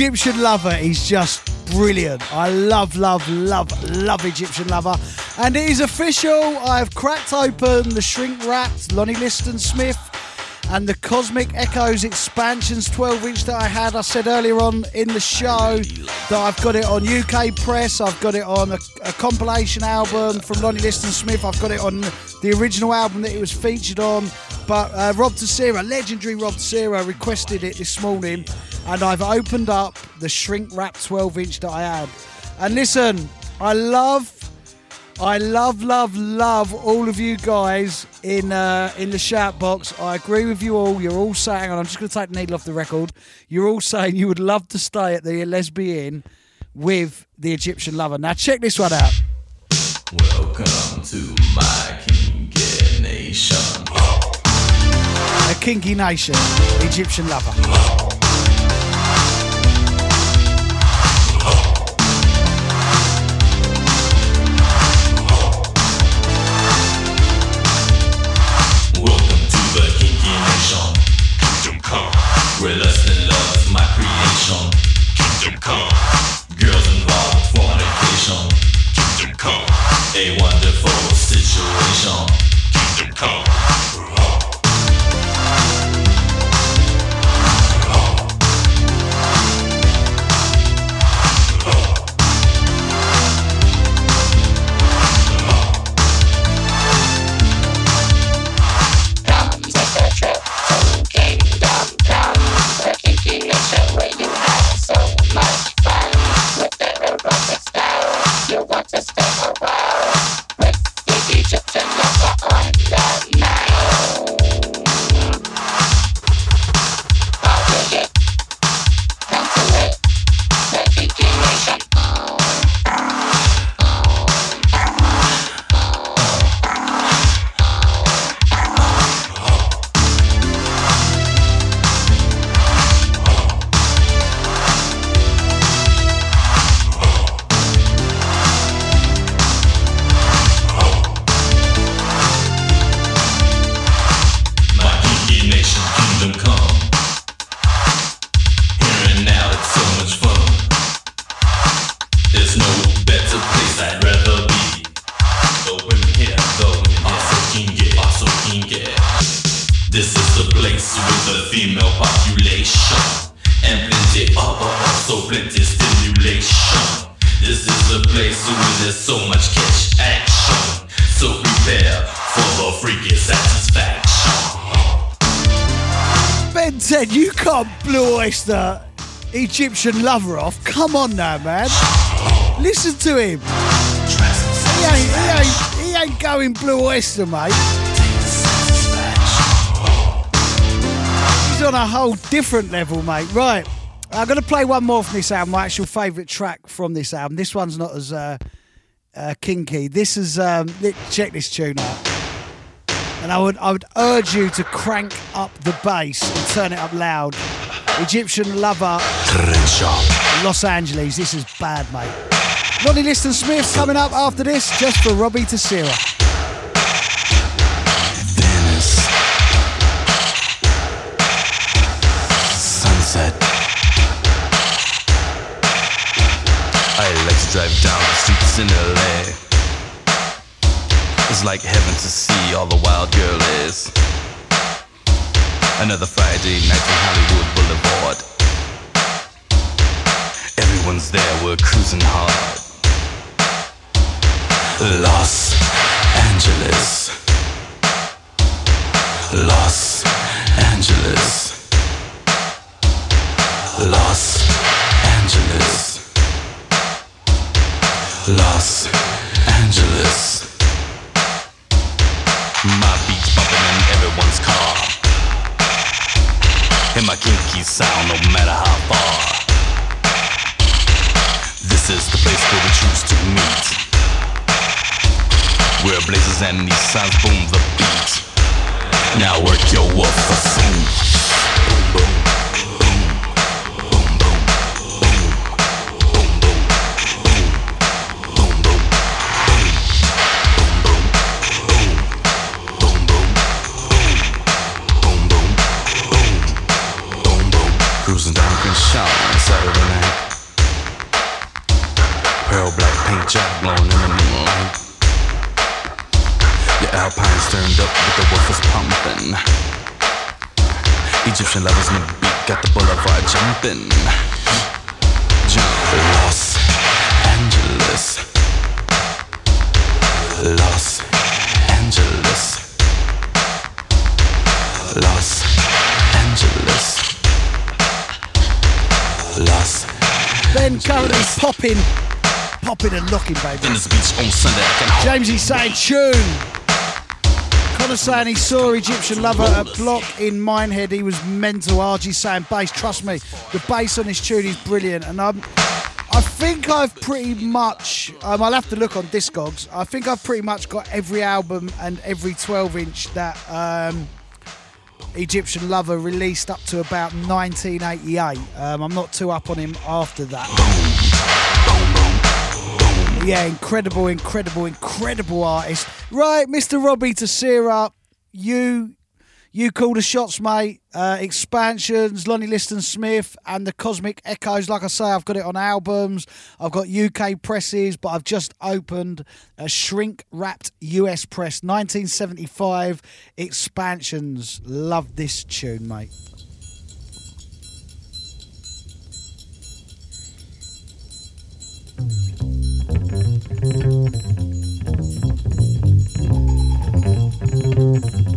Egyptian Lover, he's just brilliant. I love, love, love, love Egyptian Lover. And it is official. I've cracked open the shrink wrapped Lonnie Liston Smith and the Cosmic Echoes expansions 12 inch that I had. I said earlier on in the show that I've got it on UK Press, I've got it on a, a compilation album from Lonnie Liston Smith, I've got it on the original album that it was featured on. But uh, Rob Tessera, legendary Rob Tessera, requested it this morning, and I've opened up the shrink wrap 12 inch that I had. And listen, I love I love, love, love all of you guys in uh, in the shout box. I agree with you all. You're all saying, and I'm just going to take the needle off the record. You're all saying you would love to stay at the lesbian with the Egyptian lover. Now check this one out. Welcome to my kinky nation. A kinky nation, Egyptian lover. Egyptian lover off. Come on now, man. Listen to him. He ain't, he ain't, he ain't going blue oyster, mate. He's on a whole different level, mate. Right. I'm going to play one more from this album, my actual favourite track from this album. This one's not as uh, uh, kinky. This is, um, check this tune out. And I would, I would urge you to crank up the bass and turn it up loud. Egyptian Lover, Los Angeles. This is bad, mate. Lonnie Liston Smith coming up after this, just for Robbie Tessera. Venice. Sunset. I like to drive down the streets in LA. It's like heaven to see all the wild girl is. Another Friday night on Hollywood Everyone's there, we're cruising hard. Los Angeles. Los Angeles. Los Angeles. Los Angeles. My beats bumping in everyone's car. And my kinky sound, no matter how And these sounds boom the beat. Now work your wolf for boom. Cruising Egyptian lovers in the beat got the boulevard jumping. Jump. Los Angeles. Los Angeles. Los Angeles. Los Ben currently popping, popping and locking, baby. in this beach on Sunday. I can Jamesy saying tune. Connor saying he saw Egyptian lover at Bloc in Minehead. He was mental. RG saying bass. Trust me, the bass on this tune is brilliant. And um, I think I've pretty much. Um, I'll have to look on Discogs. I think I've pretty much got every album and every 12 inch that um, Egyptian lover released up to about 1988. Um, I'm not too up on him after that. Yeah, incredible, incredible, incredible artist. Right, Mr. Robbie Tessera, you you call the shots, mate. Uh, expansions, Lonnie Liston Smith, and the Cosmic Echoes. Like I say, I've got it on albums. I've got UK presses, but I've just opened a shrink wrapped US press, 1975 expansions. Love this tune, mate. Thank you.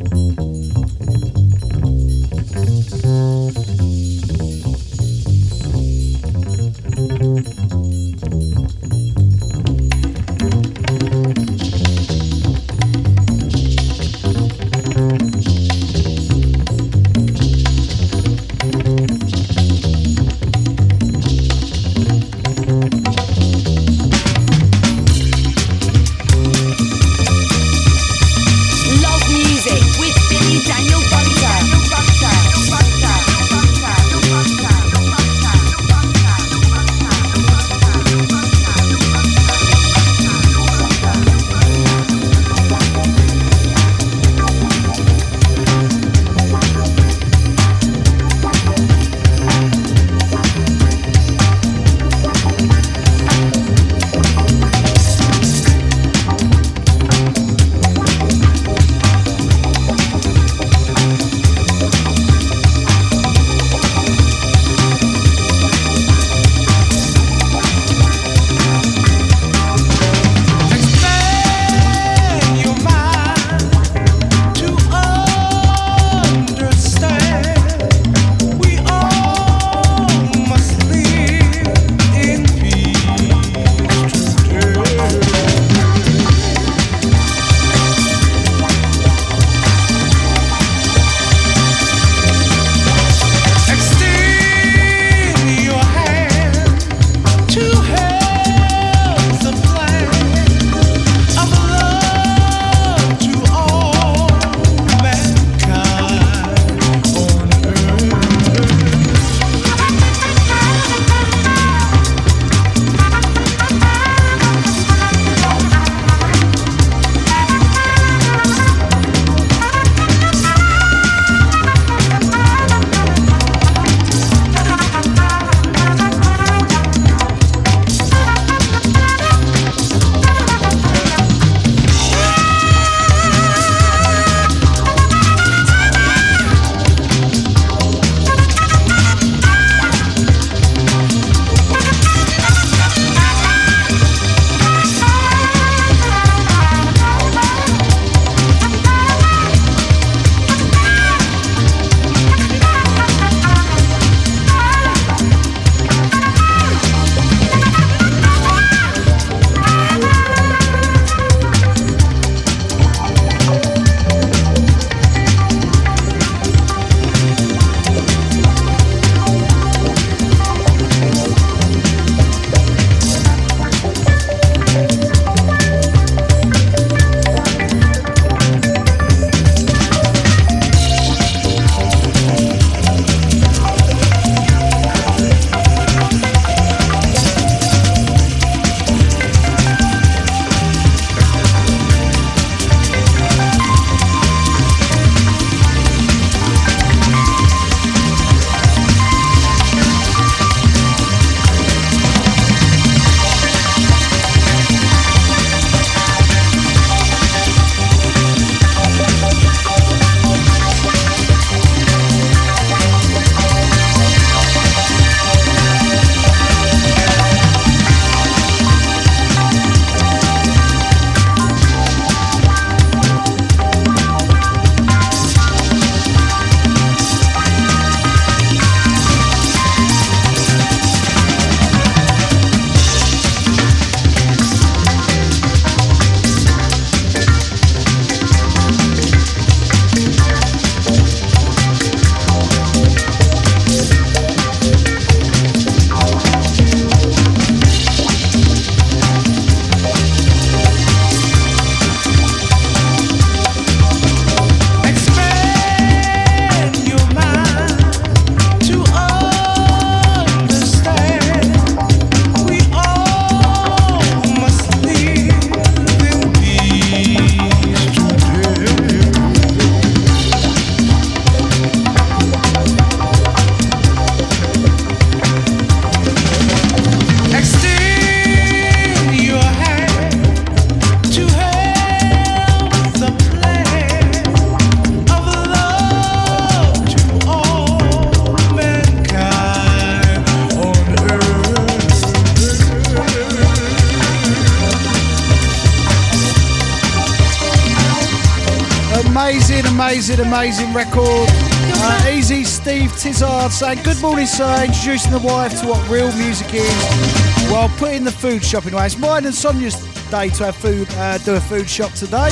Amazing, amazing, amazing record. Uh, Easy Steve Tizard saying, Good morning, sir. Introducing the wife to what real music is while putting the food shopping away. It's mine and Sonia's day to have food, uh, do a food shop today.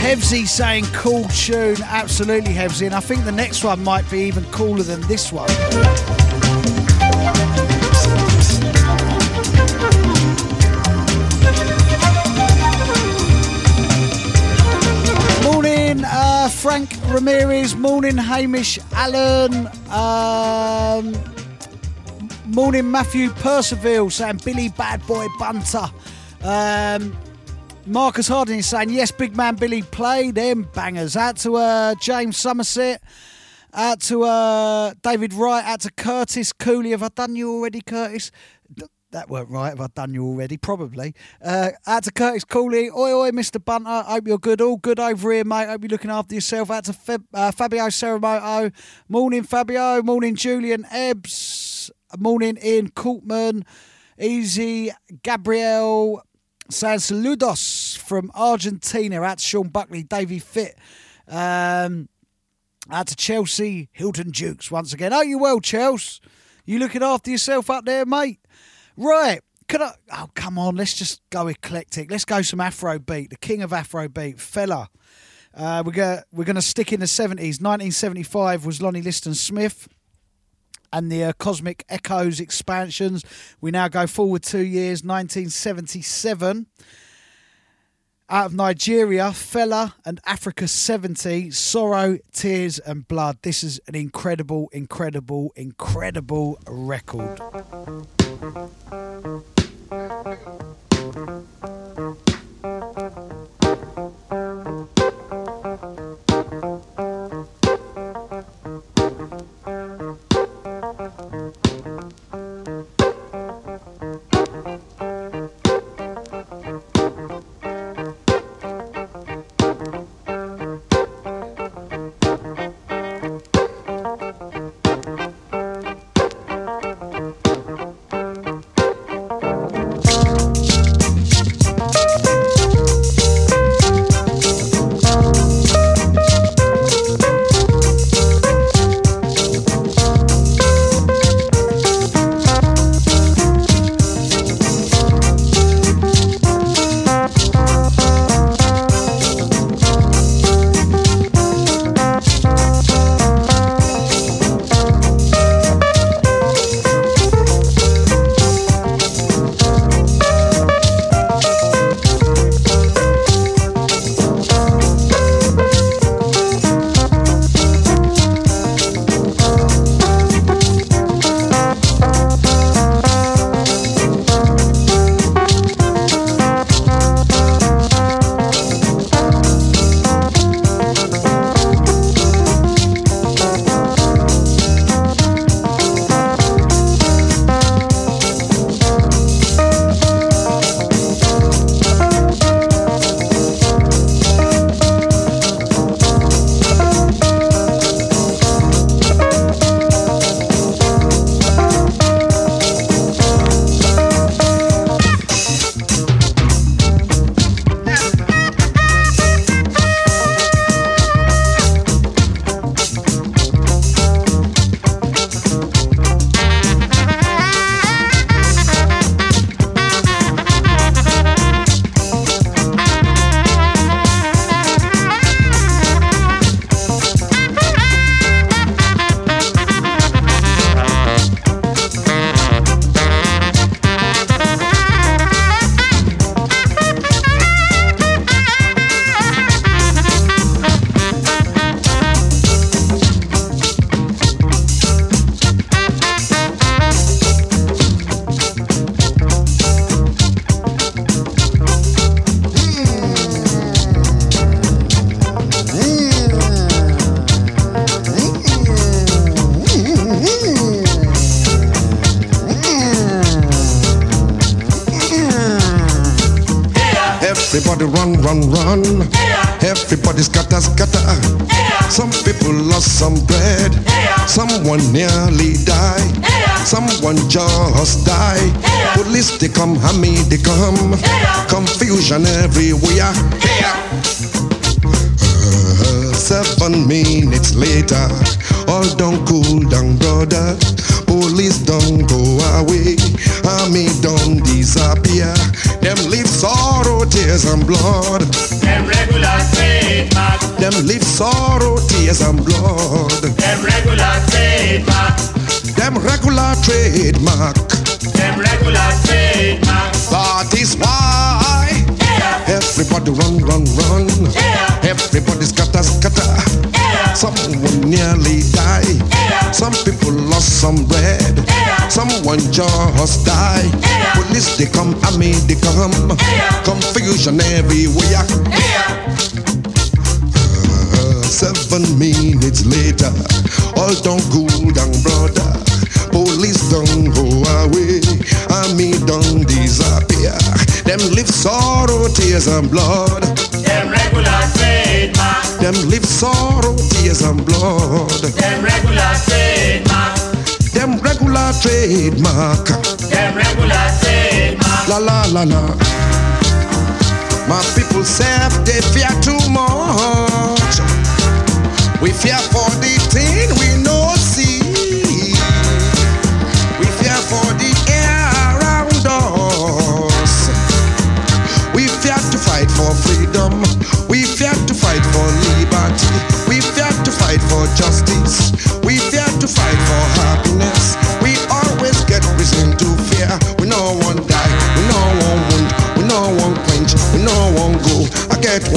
Hevsy saying, Cool tune. Absolutely, Hevsy. And I think the next one might be even cooler than this one. Frank Ramirez. Morning, Hamish Allen. Um, morning, Matthew Percival saying Billy Bad Boy Bunter. Um, Marcus Harding saying yes, big man Billy play them bangers. Out to uh, James Somerset. Out to uh, David Wright. Out to Curtis Cooley. Have I done you already, Curtis? That weren't right. Have I done you already? Probably. Uh, out to Curtis Cooley. Oi, oi, Mr. Bunter. Hope you're good. All good over here, mate. Hope you're looking after yourself. Out to Fab- uh, Fabio Seramoto. Morning, Fabio. Morning, Julian Ebbs. Morning, Ian Coultman. Easy, Gabriel. San Saludos from Argentina. Out to Sean Buckley, Davey Fit. Um, out to Chelsea, Hilton Dukes once again. Are you well, Chelsea? You looking after yourself up there, mate? Right. Could I? Oh, come on. Let's just go eclectic. Let's go some Afrobeat. The king of Afrobeat, Fela. Uh, we're gonna we're gonna stick in the 70s. 1975 was Lonnie Liston Smith and the uh, Cosmic Echoes expansions. We now go forward two years, 1977. Out of Nigeria, Fela and Africa 70, Sorrow, Tears and Blood. This is an incredible, incredible, incredible record. Everybody Someone just died. Police they come, Hammy they come. Confusion everywhere. Uh, seven minutes later, all don't cool down, brother. Police don't go away, army don't disappear. Them leave sorrow, tears and blood. Them regular trademark. Them leave sorrow, tears and blood. Them regular trademark. Them regular trademark. Them regular trademark. That is why yeah. everybody run, run, run. Yeah. Everybody scatter, scatter. Yeah. Someone nearly die. Some people lost some bread. Yeah. Someone just die. Police they come, army they come. Yeah. Confusion everywhere. Uh, seven minutes later, all done good and brother. Police don't go away, army don't disappear. Them live sorrow, tears and blood. Them regular trademark. Them live sorrow, tears and blood. Them regular trademark. Them regular trademark. Them regular trademark. La la la la. My people say they fear too much. We fear for the thing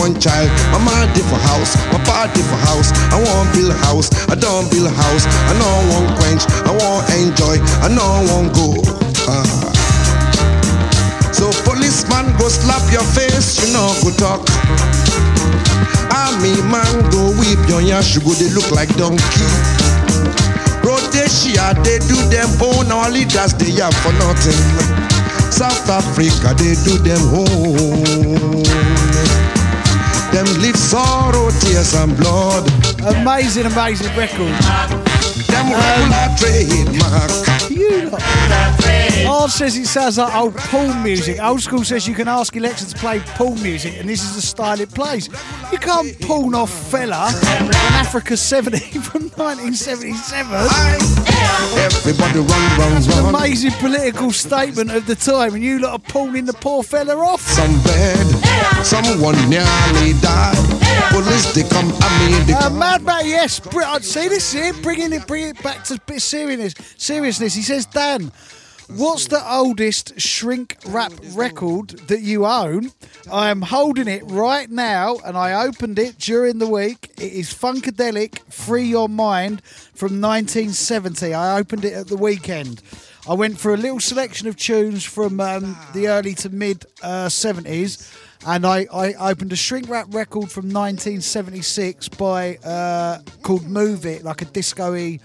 one child. My did for house. My pa for house. I want build a house. I don't build a house. I no one quench. I want enjoy. I no one go. Ah. So policeman go slap your face, you know go talk. Army man go whip your yash, you go they look like donkey. Rhodesia they do them own, our leaders they have for nothing. South Africa they do them home. Them live sorrow, tears and blood. Amazing, amazing record. Them um, regular trademark. You lot. Ard says it sounds like old porn music. Old school says you can ask Alexa to play pool music, and this is the style it plays. You can't pawn off Fela from Africa 70 from 1977. Everybody run, run, That's an run. amazing political statement of the time, and you lot are pawning the poor fella off. Some bed, someone nearly died. Police they come, I mean they Uh, come. Mad Matt, yes. Uh, See this here, bringing it, bring it back to a bit seriousness. Seriousness. He says, Dan, what's the oldest shrink wrap record that you own? I am holding it right now, and I opened it during the week. It is Funkadelic "Free Your Mind" from 1970. I opened it at the weekend. I went for a little selection of tunes from um, the early to mid uh, 70s and I, I opened a shrink wrap record from 1976 by uh, called Move It, like a disco-y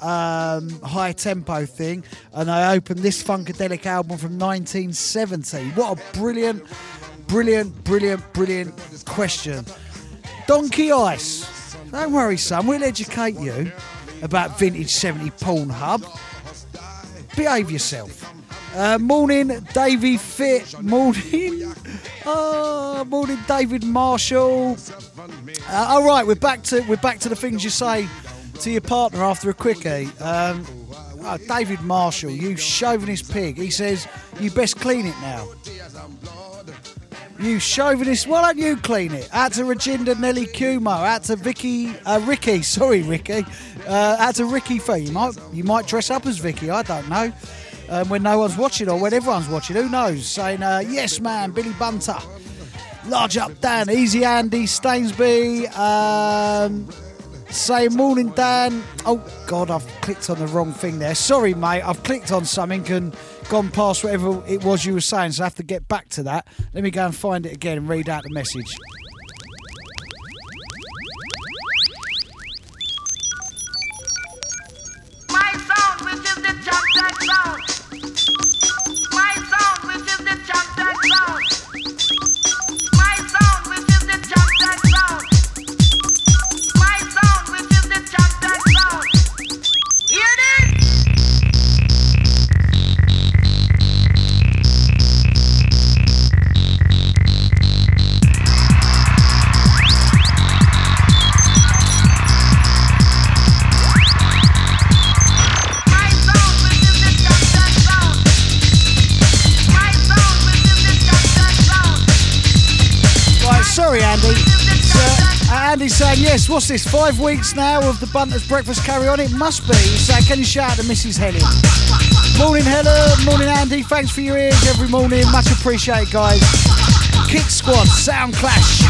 um, high tempo thing, and I opened this Funkadelic album from 1970. What a brilliant, brilliant, brilliant, brilliant question. Donkey Ice, don't worry, son, we'll educate you about vintage 70 porn hub. Behave yourself. Uh, morning, Davy Fit. Morning. Oh, morning, David Marshall. Uh, all right, we're back to we're back to the things you say to your partner after a quickie. Um, oh, David Marshall, you chauvinist pig. He says you best clean it now. You chauvinist, why don't you clean it? Out to Reginda Nelly Kumo, out to Vicky, uh, Ricky, sorry Ricky, uh, out to Ricky Fee. You might, you might dress up as Vicky, I don't know. Um, when no one's watching or when everyone's watching, who knows? Saying, uh, yes man, Billy Bunter. Large up Dan, Easy Andy, Stainsby, um, say morning Dan. Oh God, I've clicked on the wrong thing there. Sorry mate, I've clicked on something and gone past whatever it was you were saying, so I have to get back to that. Let me go and find it again and read out the message. My sound, which is the champion sound. Andy's saying, yes, what's this, five weeks now of the Bunters Breakfast Carry On? It must be. He's saying, can you shout out to Mrs. Helen? Morning, Helen. Morning, Andy. Thanks for your ears every morning. Much appreciated, guys. Kick Squad, Sound Clash.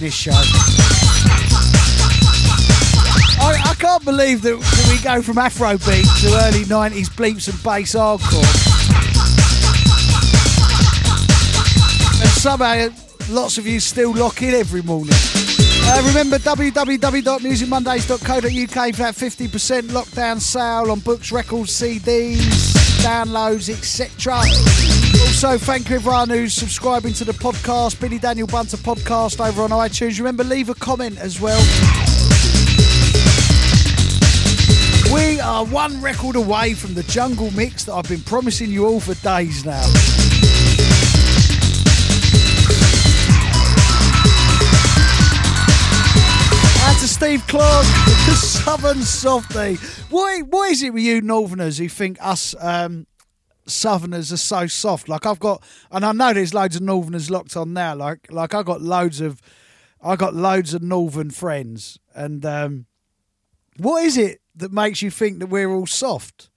This show. I, I can't believe that, we go from Afrobeat to early 90s bleeps and bass hardcore. And somehow lots of you still lock in every morning. Uh, remember www.musicmondays.co.uk for that 50% lockdown sale on books, records, CDs, downloads, etc. Also, thank you everyone who's subscribing to the podcast, Billy Daniel Bunter podcast over on iTunes. Remember, leave a comment as well. We are one record away from the jungle mix that I've been promising you all for days now. To Steve Clark, the Southern Softy. Why, why is it with you Northerners who think us um, Southerners are so soft? Like I've got, and I know there's loads of Northerners locked on now. Like, like I got loads of, I got loads of Northern friends, and um, what is it that makes you think that we're all soft?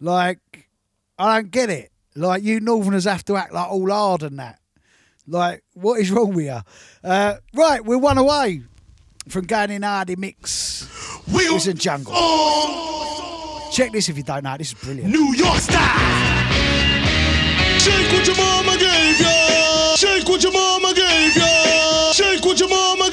Like, I don't get it. Like you Northerners have to act like all hard and that. Like, what is wrong with you? Uh, right, we're one away from going in hardy mix. Wheels and jungle. Check this if you don't know. This is brilliant. New York style. Shake what your mama gave ya. Shake what your mama gave ya. Shake what your mama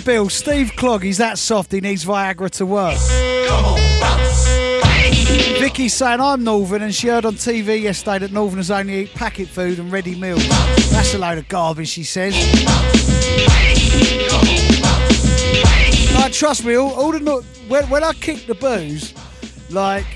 Bill, Steve Clogg, he's that soft, he needs Viagra to work. Vicky's saying, I'm Northern, and she heard on TV yesterday that Northerners only eat packet food and ready meals. That's a load of garbage, she says. Like, trust me, all, all the when, when I kick the booze, like,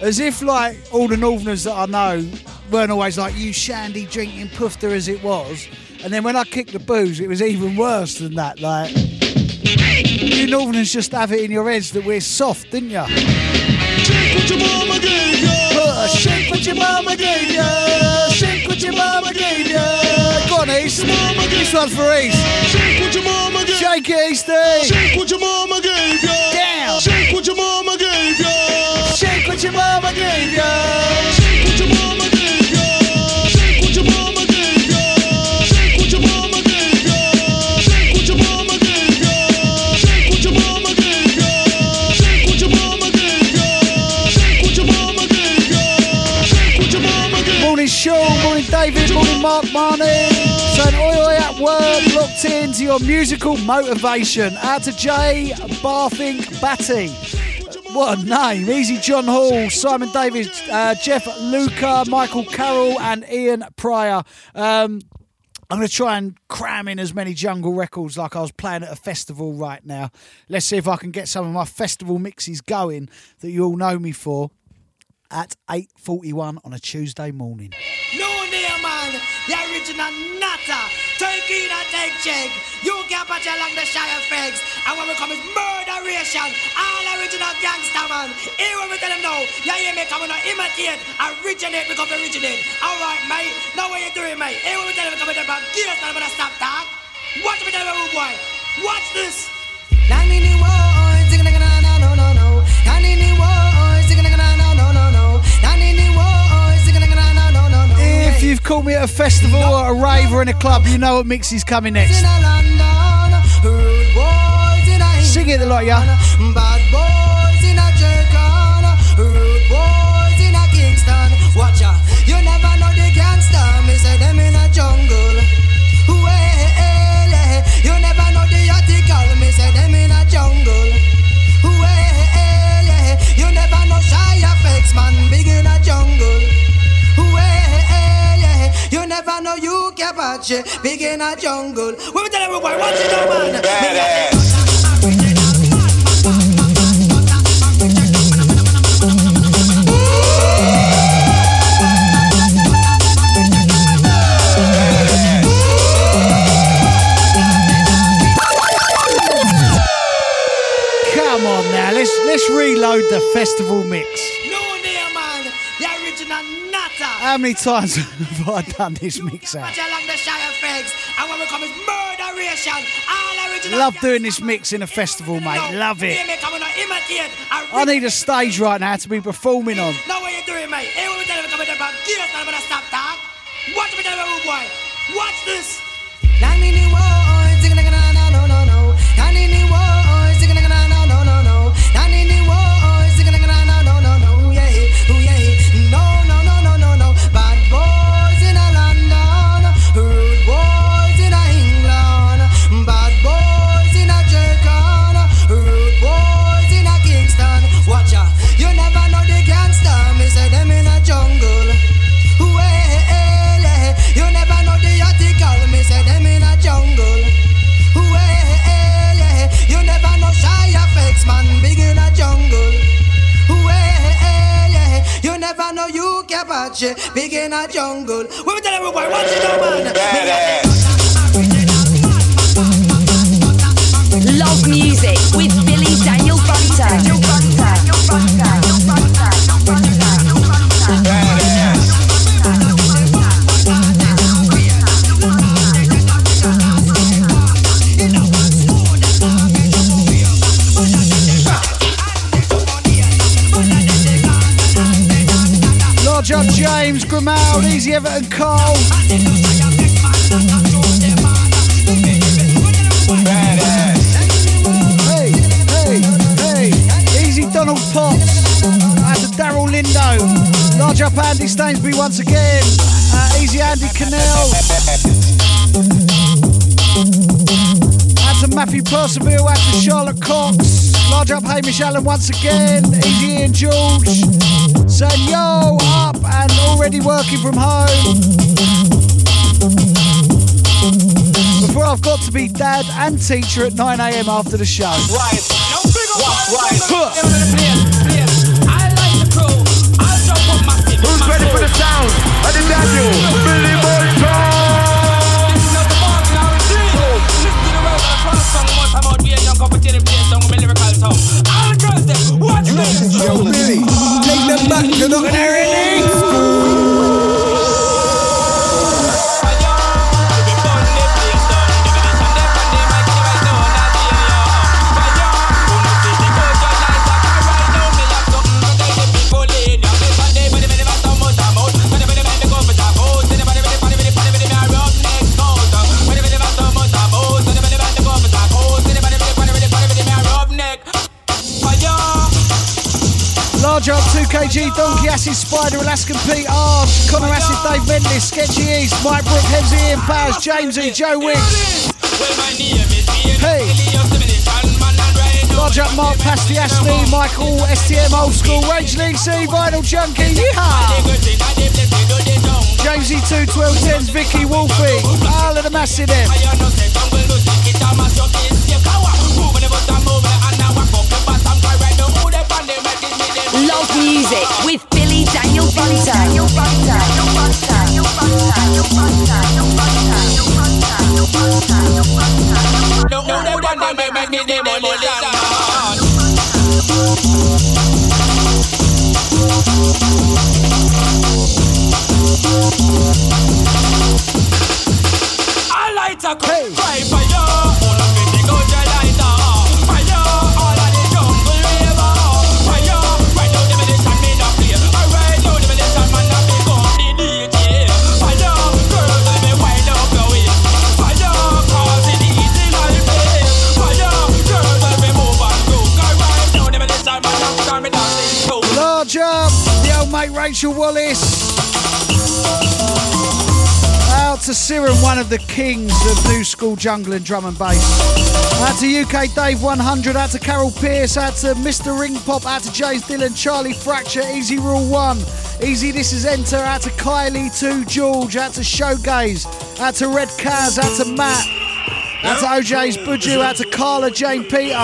as if like all the Northerners that I know weren't always like you shandy drinking pufter as it was. And then when I kicked the booze, it was even worse than that. Like you Northerners just have it in your heads that we're soft, didn't you? Shake what your mama gave ya. Uh, shake what your mama gave ya. Shake what your mama gave ya. Go on, East. This one's for East. Shake what your mama gave Shake it, Easty. Shake what your mama gave ya. Down. Shake what your mama locked into your musical motivation. Out to Jay Barthink Batty. What a name. Easy John Hall, Simon Davis, uh, Jeff Luca, Michael Carroll, and Ian Pryor. Um, I'm going to try and cram in as many jungle records like I was playing at a festival right now. Let's see if I can get some of my festival mixes going that you all know me for at 8.41 on a Tuesday morning. No there, man. The original nutter. Turkey that take check. You can't patch along the Shy FX. And when we come is murderation. All original gangster, man. Here when we tell them no. You hear me coming out imitate. Originate become originate. Alright, mate. Now what you doing, mate? Here when we tell them coming there from gears, I'm gonna stop that. Watch me tell them, rude boy. Watch this. Nanini woy, zigga na na no no no. Nanini woy, zigga na saw me at a festival or a rave or in a club, you know what mix is coming next. in a London, rude boys in a Sing it, the lot, ya. Bad boys in a Jerkon, rude boys in a Kingston. Watch ya, you never know the gangster. Me say them in a jungle. Well, you never know the article. Me say them in a jungle. Well, you never know Shy FX, man. Big in a jungle. Well, you never know UK Apache big in a jungle. We tell everybody, watch it now, man. Me got. Come on now, let's let's reload the festival mix. How many times have I done this mix out? Watch along the Shy FX. And when we come is murderation. All original. Love doing this mix in a festival, mate. Love it. Hear me coming on imitate. I need a stage right now to be performing on. Now what you doing, mate? Hey, what we tell you coming up? Gears, I'm gonna stop talk. Watch me tell you, oh boy. Watch this. Jungle. Well, you never know Shy FX, man. Big in a jungle. Well, you never know UK Apache big in a jungle. We tell everybody, it now, man. Love music with Billy Daniel Bunter. Large up James, Grimal, Easy Everton, Cole. Hey, hey, hey. Easy Donald Potts. That's a Daryl Lindo. Large up Andy Stainsby once again. Uh, easy Andy Cannell. That's a Matthew Percival. That's a Charlotte Cox. Large up Hamish Allen once again. Easy Ian George. Saying yo up and already working from home. Before I've got to be dad and teacher at 9am after the show. Right. Right. Who's ready for the sound? I did that you. Billy Bolton. Yo, Billy, take them back to the 2kg, Donkey Acid, Spider, Alaskan Pete, Arch, Connor Acid, Dave Bentley, Sketchy East, Mike Brook, Hemsy, Ian Powers, Jamesy, Joe Wiggs. Hey! Up Mark Pasty, Ashley, Michael, STM Old School, Rage League C, Vinyl Junkie, yeehaw! Jamesy 21210s, Vicky Wolfie, all of the massive them. Music with Billy Daniel Bunter. I light a hey. it, Rachel Wallace. Out to Siren, one of the kings of new school jungle and drum and bass. Out to UK Dave 100, out to Carol Pierce, out to Mr. Ring Pop, out to James Dillon, Charlie Fracture, Easy Rule 1. Easy This Is Enter, out to Kylie 2, George, out to Showgaze, out to Red Kaz, out to Matt. To OJ's Buju, out to Carla Jane Peter.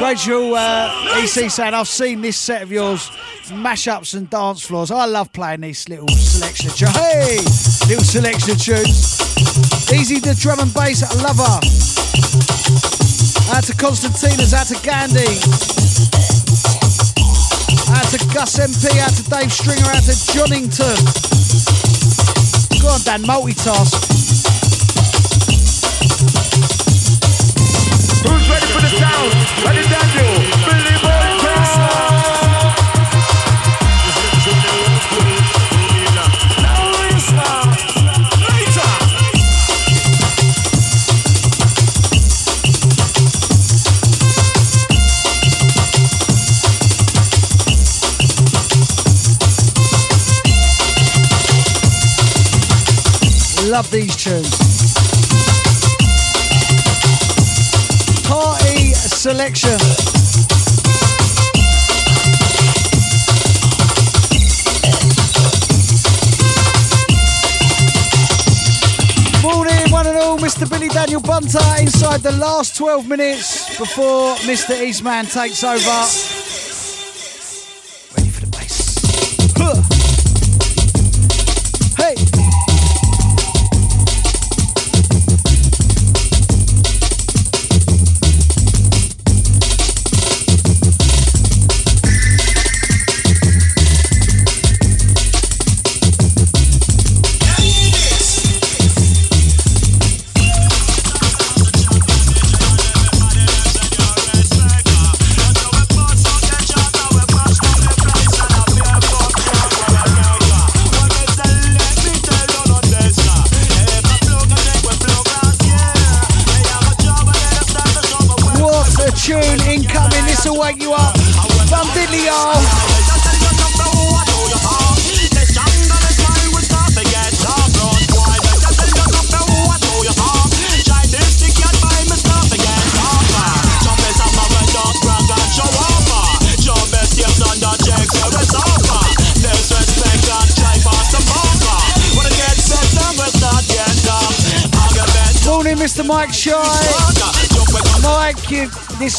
Rachel uh, EC saying, I've seen this set of yours, mashups and dance floors. I love playing these little selection of tunes. Hey! Little selection of tunes. Easy the drum and bass, I love her. Out to Constantina's, out to Gandhi. Out to Gus MP, out to Dave Stringer, out to Johnington. Go on, Dan, multitask. Who's ready for the sound? Ready, Daniel? Billy Love these tunes. Selection. Morning, one and all, Mr. Billy Daniel Bunter inside the last 12 minutes before Mr. Eastman takes over.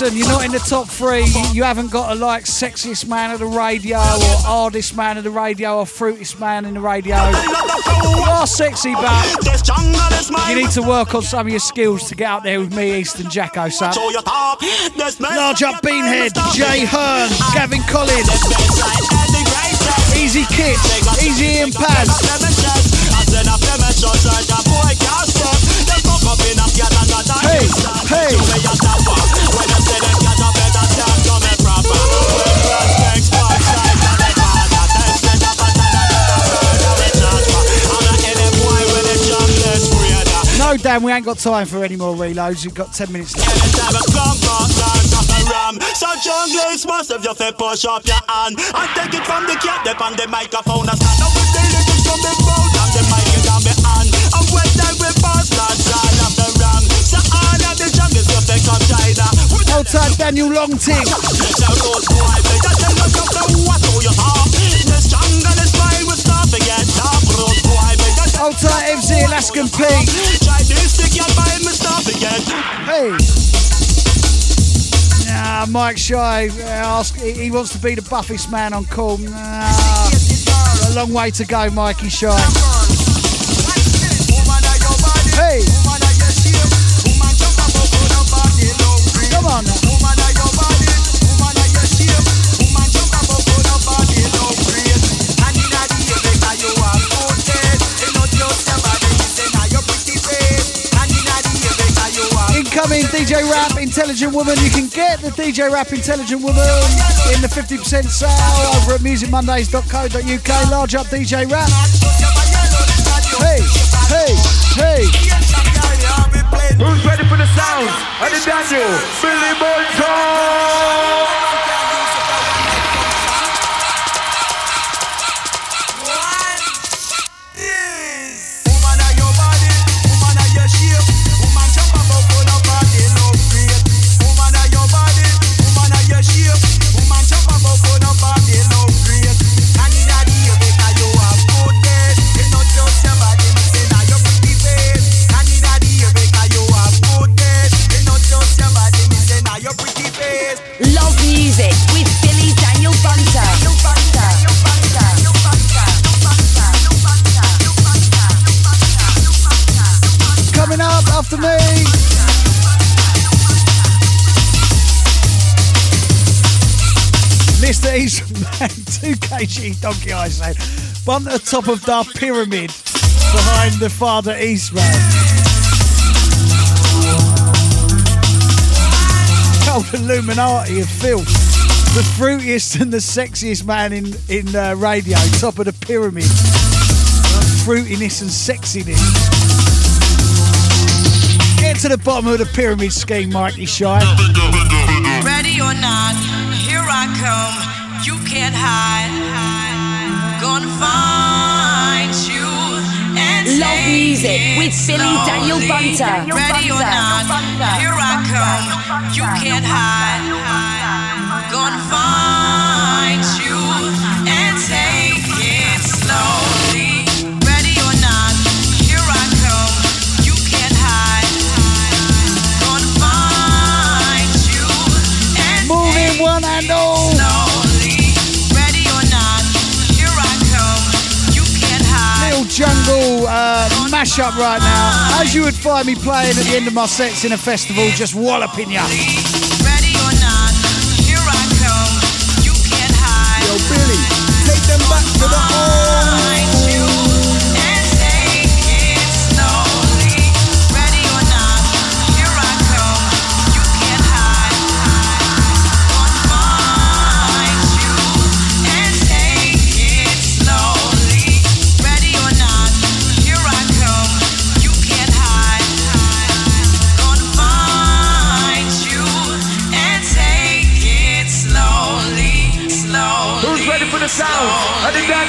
Listen, you're not in the top three. You, haven't got a like sexiest man of the radio or hardest man of the radio or fruitiest man in the radio. You are sexy, but you need to work on some of your skills to get out there with me, Easton Jacko, son. Large up Beanhead, Jay Hearn, Gavin Collins, Easy Kit, Easy Ian Paz. Hey, hey. Dan, we ain't got time for any more reloads. We've got 10 minutes left. So junglers must have just push up your hand. And take it from the cat up on the microphone. And stand up with the lyrics from the mouth and the mic is on the hand. And when they will pass that side of the ram. So all of the junglers just take up China Hold tight, Daniel so by me start to get Hey. Nah, Mike Shy, uh, ask, he wants to be the buffest man on call. Nah, a long way to go, Mikey Shy. Hey, Incoming DJ Rap Intelligent Woman. You can get the DJ Rap Intelligent Woman in the 50% sale over at musicmondays.co.uk. Large up DJ Rap. Hey, hey, hey. Who's ready for the sound? And the Daniel, Billy Boy 2 donkey eyes bumped at the top of the pyramid behind the Father East man. Old Illuminati of filth. The fruitiest and the sexiest man in, in uh, radio, top of the pyramid. Fruitiness and sexiness. Get to the bottom of the pyramid scheme, Mikey Shy. Ready or not, here I come. You can't hide. Gonna find you and Love music it with Billy Daniel. Bunter. Ready or not, here I come. You can't hide. Gonna find you mashup right now. As you would find me playing at the end of my sets in a festival, just walloping ya. Ready or not, here I come. You can't hide. Yo, Billy, take them back to the old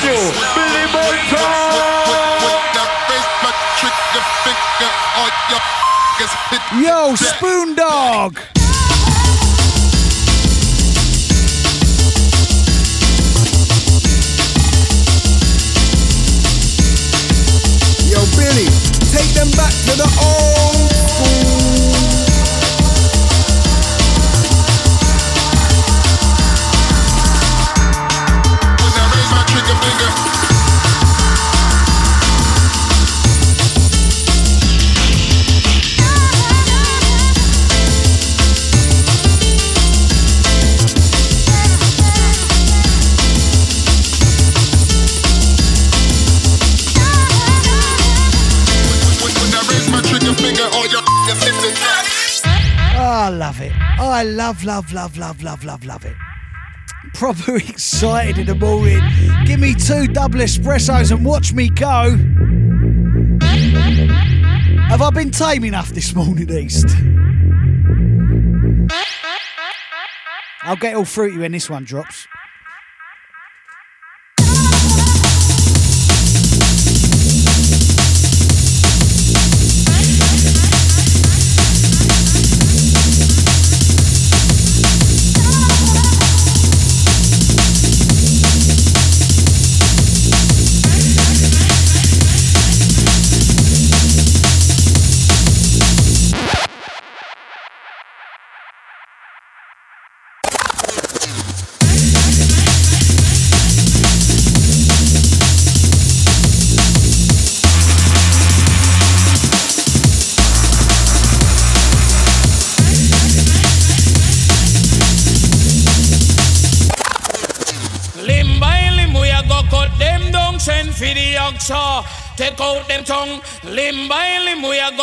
And the Billy Bunter. Yo, Spoon Dog. Yo, Billy, take them back to the old love it. I love, love, love, love, love, love, love it. Proper excited in the morning. Give me two double espressos and watch me go. Have I been tame enough this morning, East? I'll get all fruity when this one drops.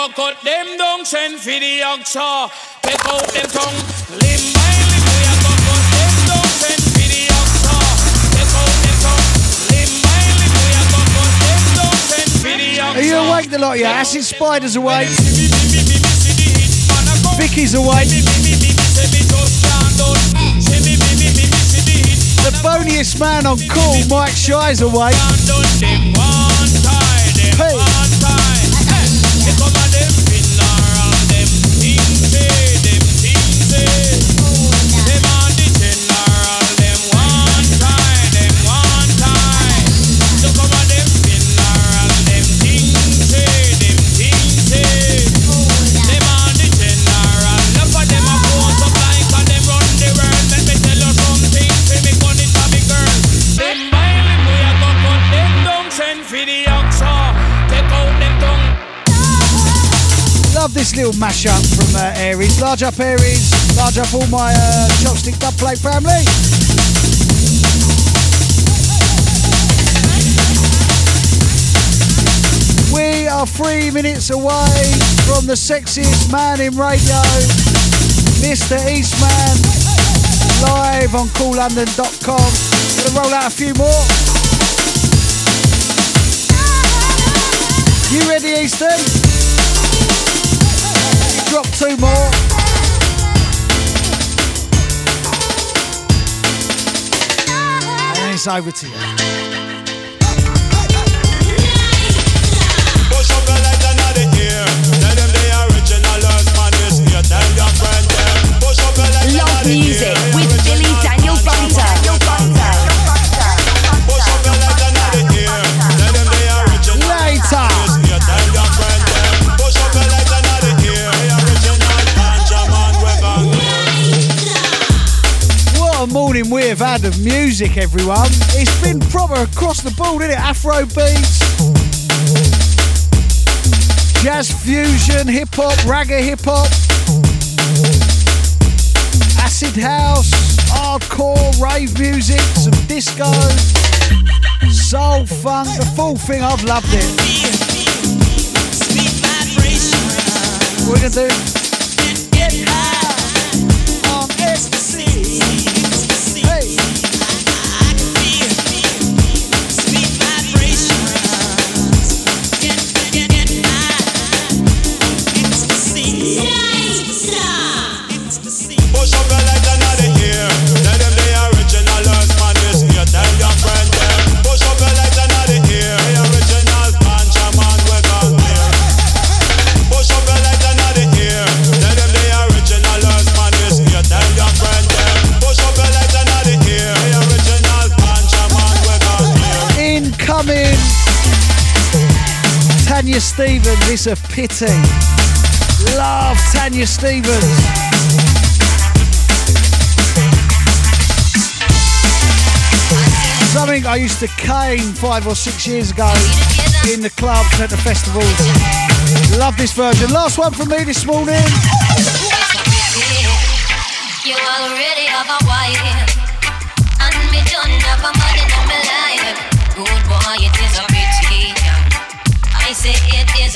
Limb, we a go cut them down, send for the oxa. Take out them tongue. Limb by limb, we a go cut them down, send for the oxa. Take out them tongue. Limb by limb, we a go cut them down, send for the oxa. Are you awake, the lot of you? Acid Spider's awake. Vicky's awake. The boniest man on call, Mike Shy's awake. Steel mashup from uh, Aries. Large up Aries, large up all my uh, chopstick dubplate family. We are three minutes away from the sexiest man in radio, Mr. Eastman, live on KoolLondon.com. Gonna roll out a few more. You ready, Easton? Drop two more. And it's over to you. Push We have had of music, everyone. It's been proper across the board, isn't it? Afro beats, jazz fusion, hip hop, ragga hip hop, acid house, hardcore, rave music, some disco, soul funk, the full thing. I've loved it. What we gonna do? Stephens, it's a pity. Love Tanya Stephens. Something I used to cane five or six years ago in the clubs and at the festivals. Love this version. Last one from me this morning.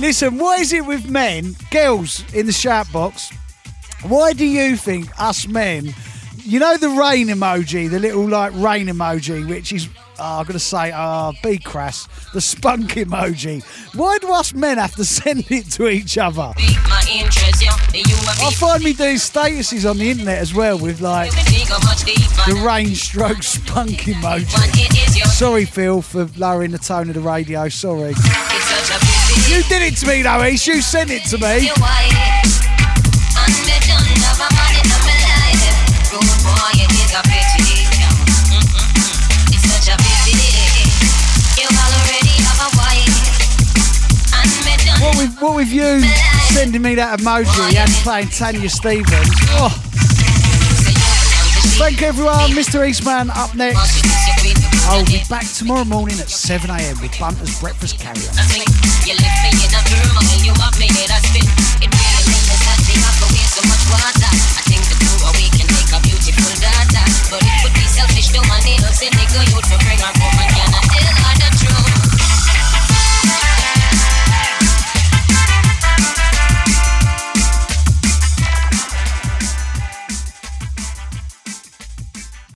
Listen, what is it with men, girls in the shout box? Why do you think us men, you know the rain emoji, the little like rain emoji, which is, oh, I'm going to say, uh, be crass, the spunk emoji. Why do us men have to send it to each other? I find me doing statuses on the internet as well with like the rain stroke spunk emoji. Sorry, Phil, for lowering the tone of the radio. Sorry. You did it to me, though, East. You sent it to me. Don't What with what with you sending me that emoji and playing Tanya Stephens? Oh. Thank you, everyone. Mr. Eastman up next. I'll be back tomorrow morning at 7am with Bunter's Breakfast Carrier. But it would be selfish to want to innocent nigga,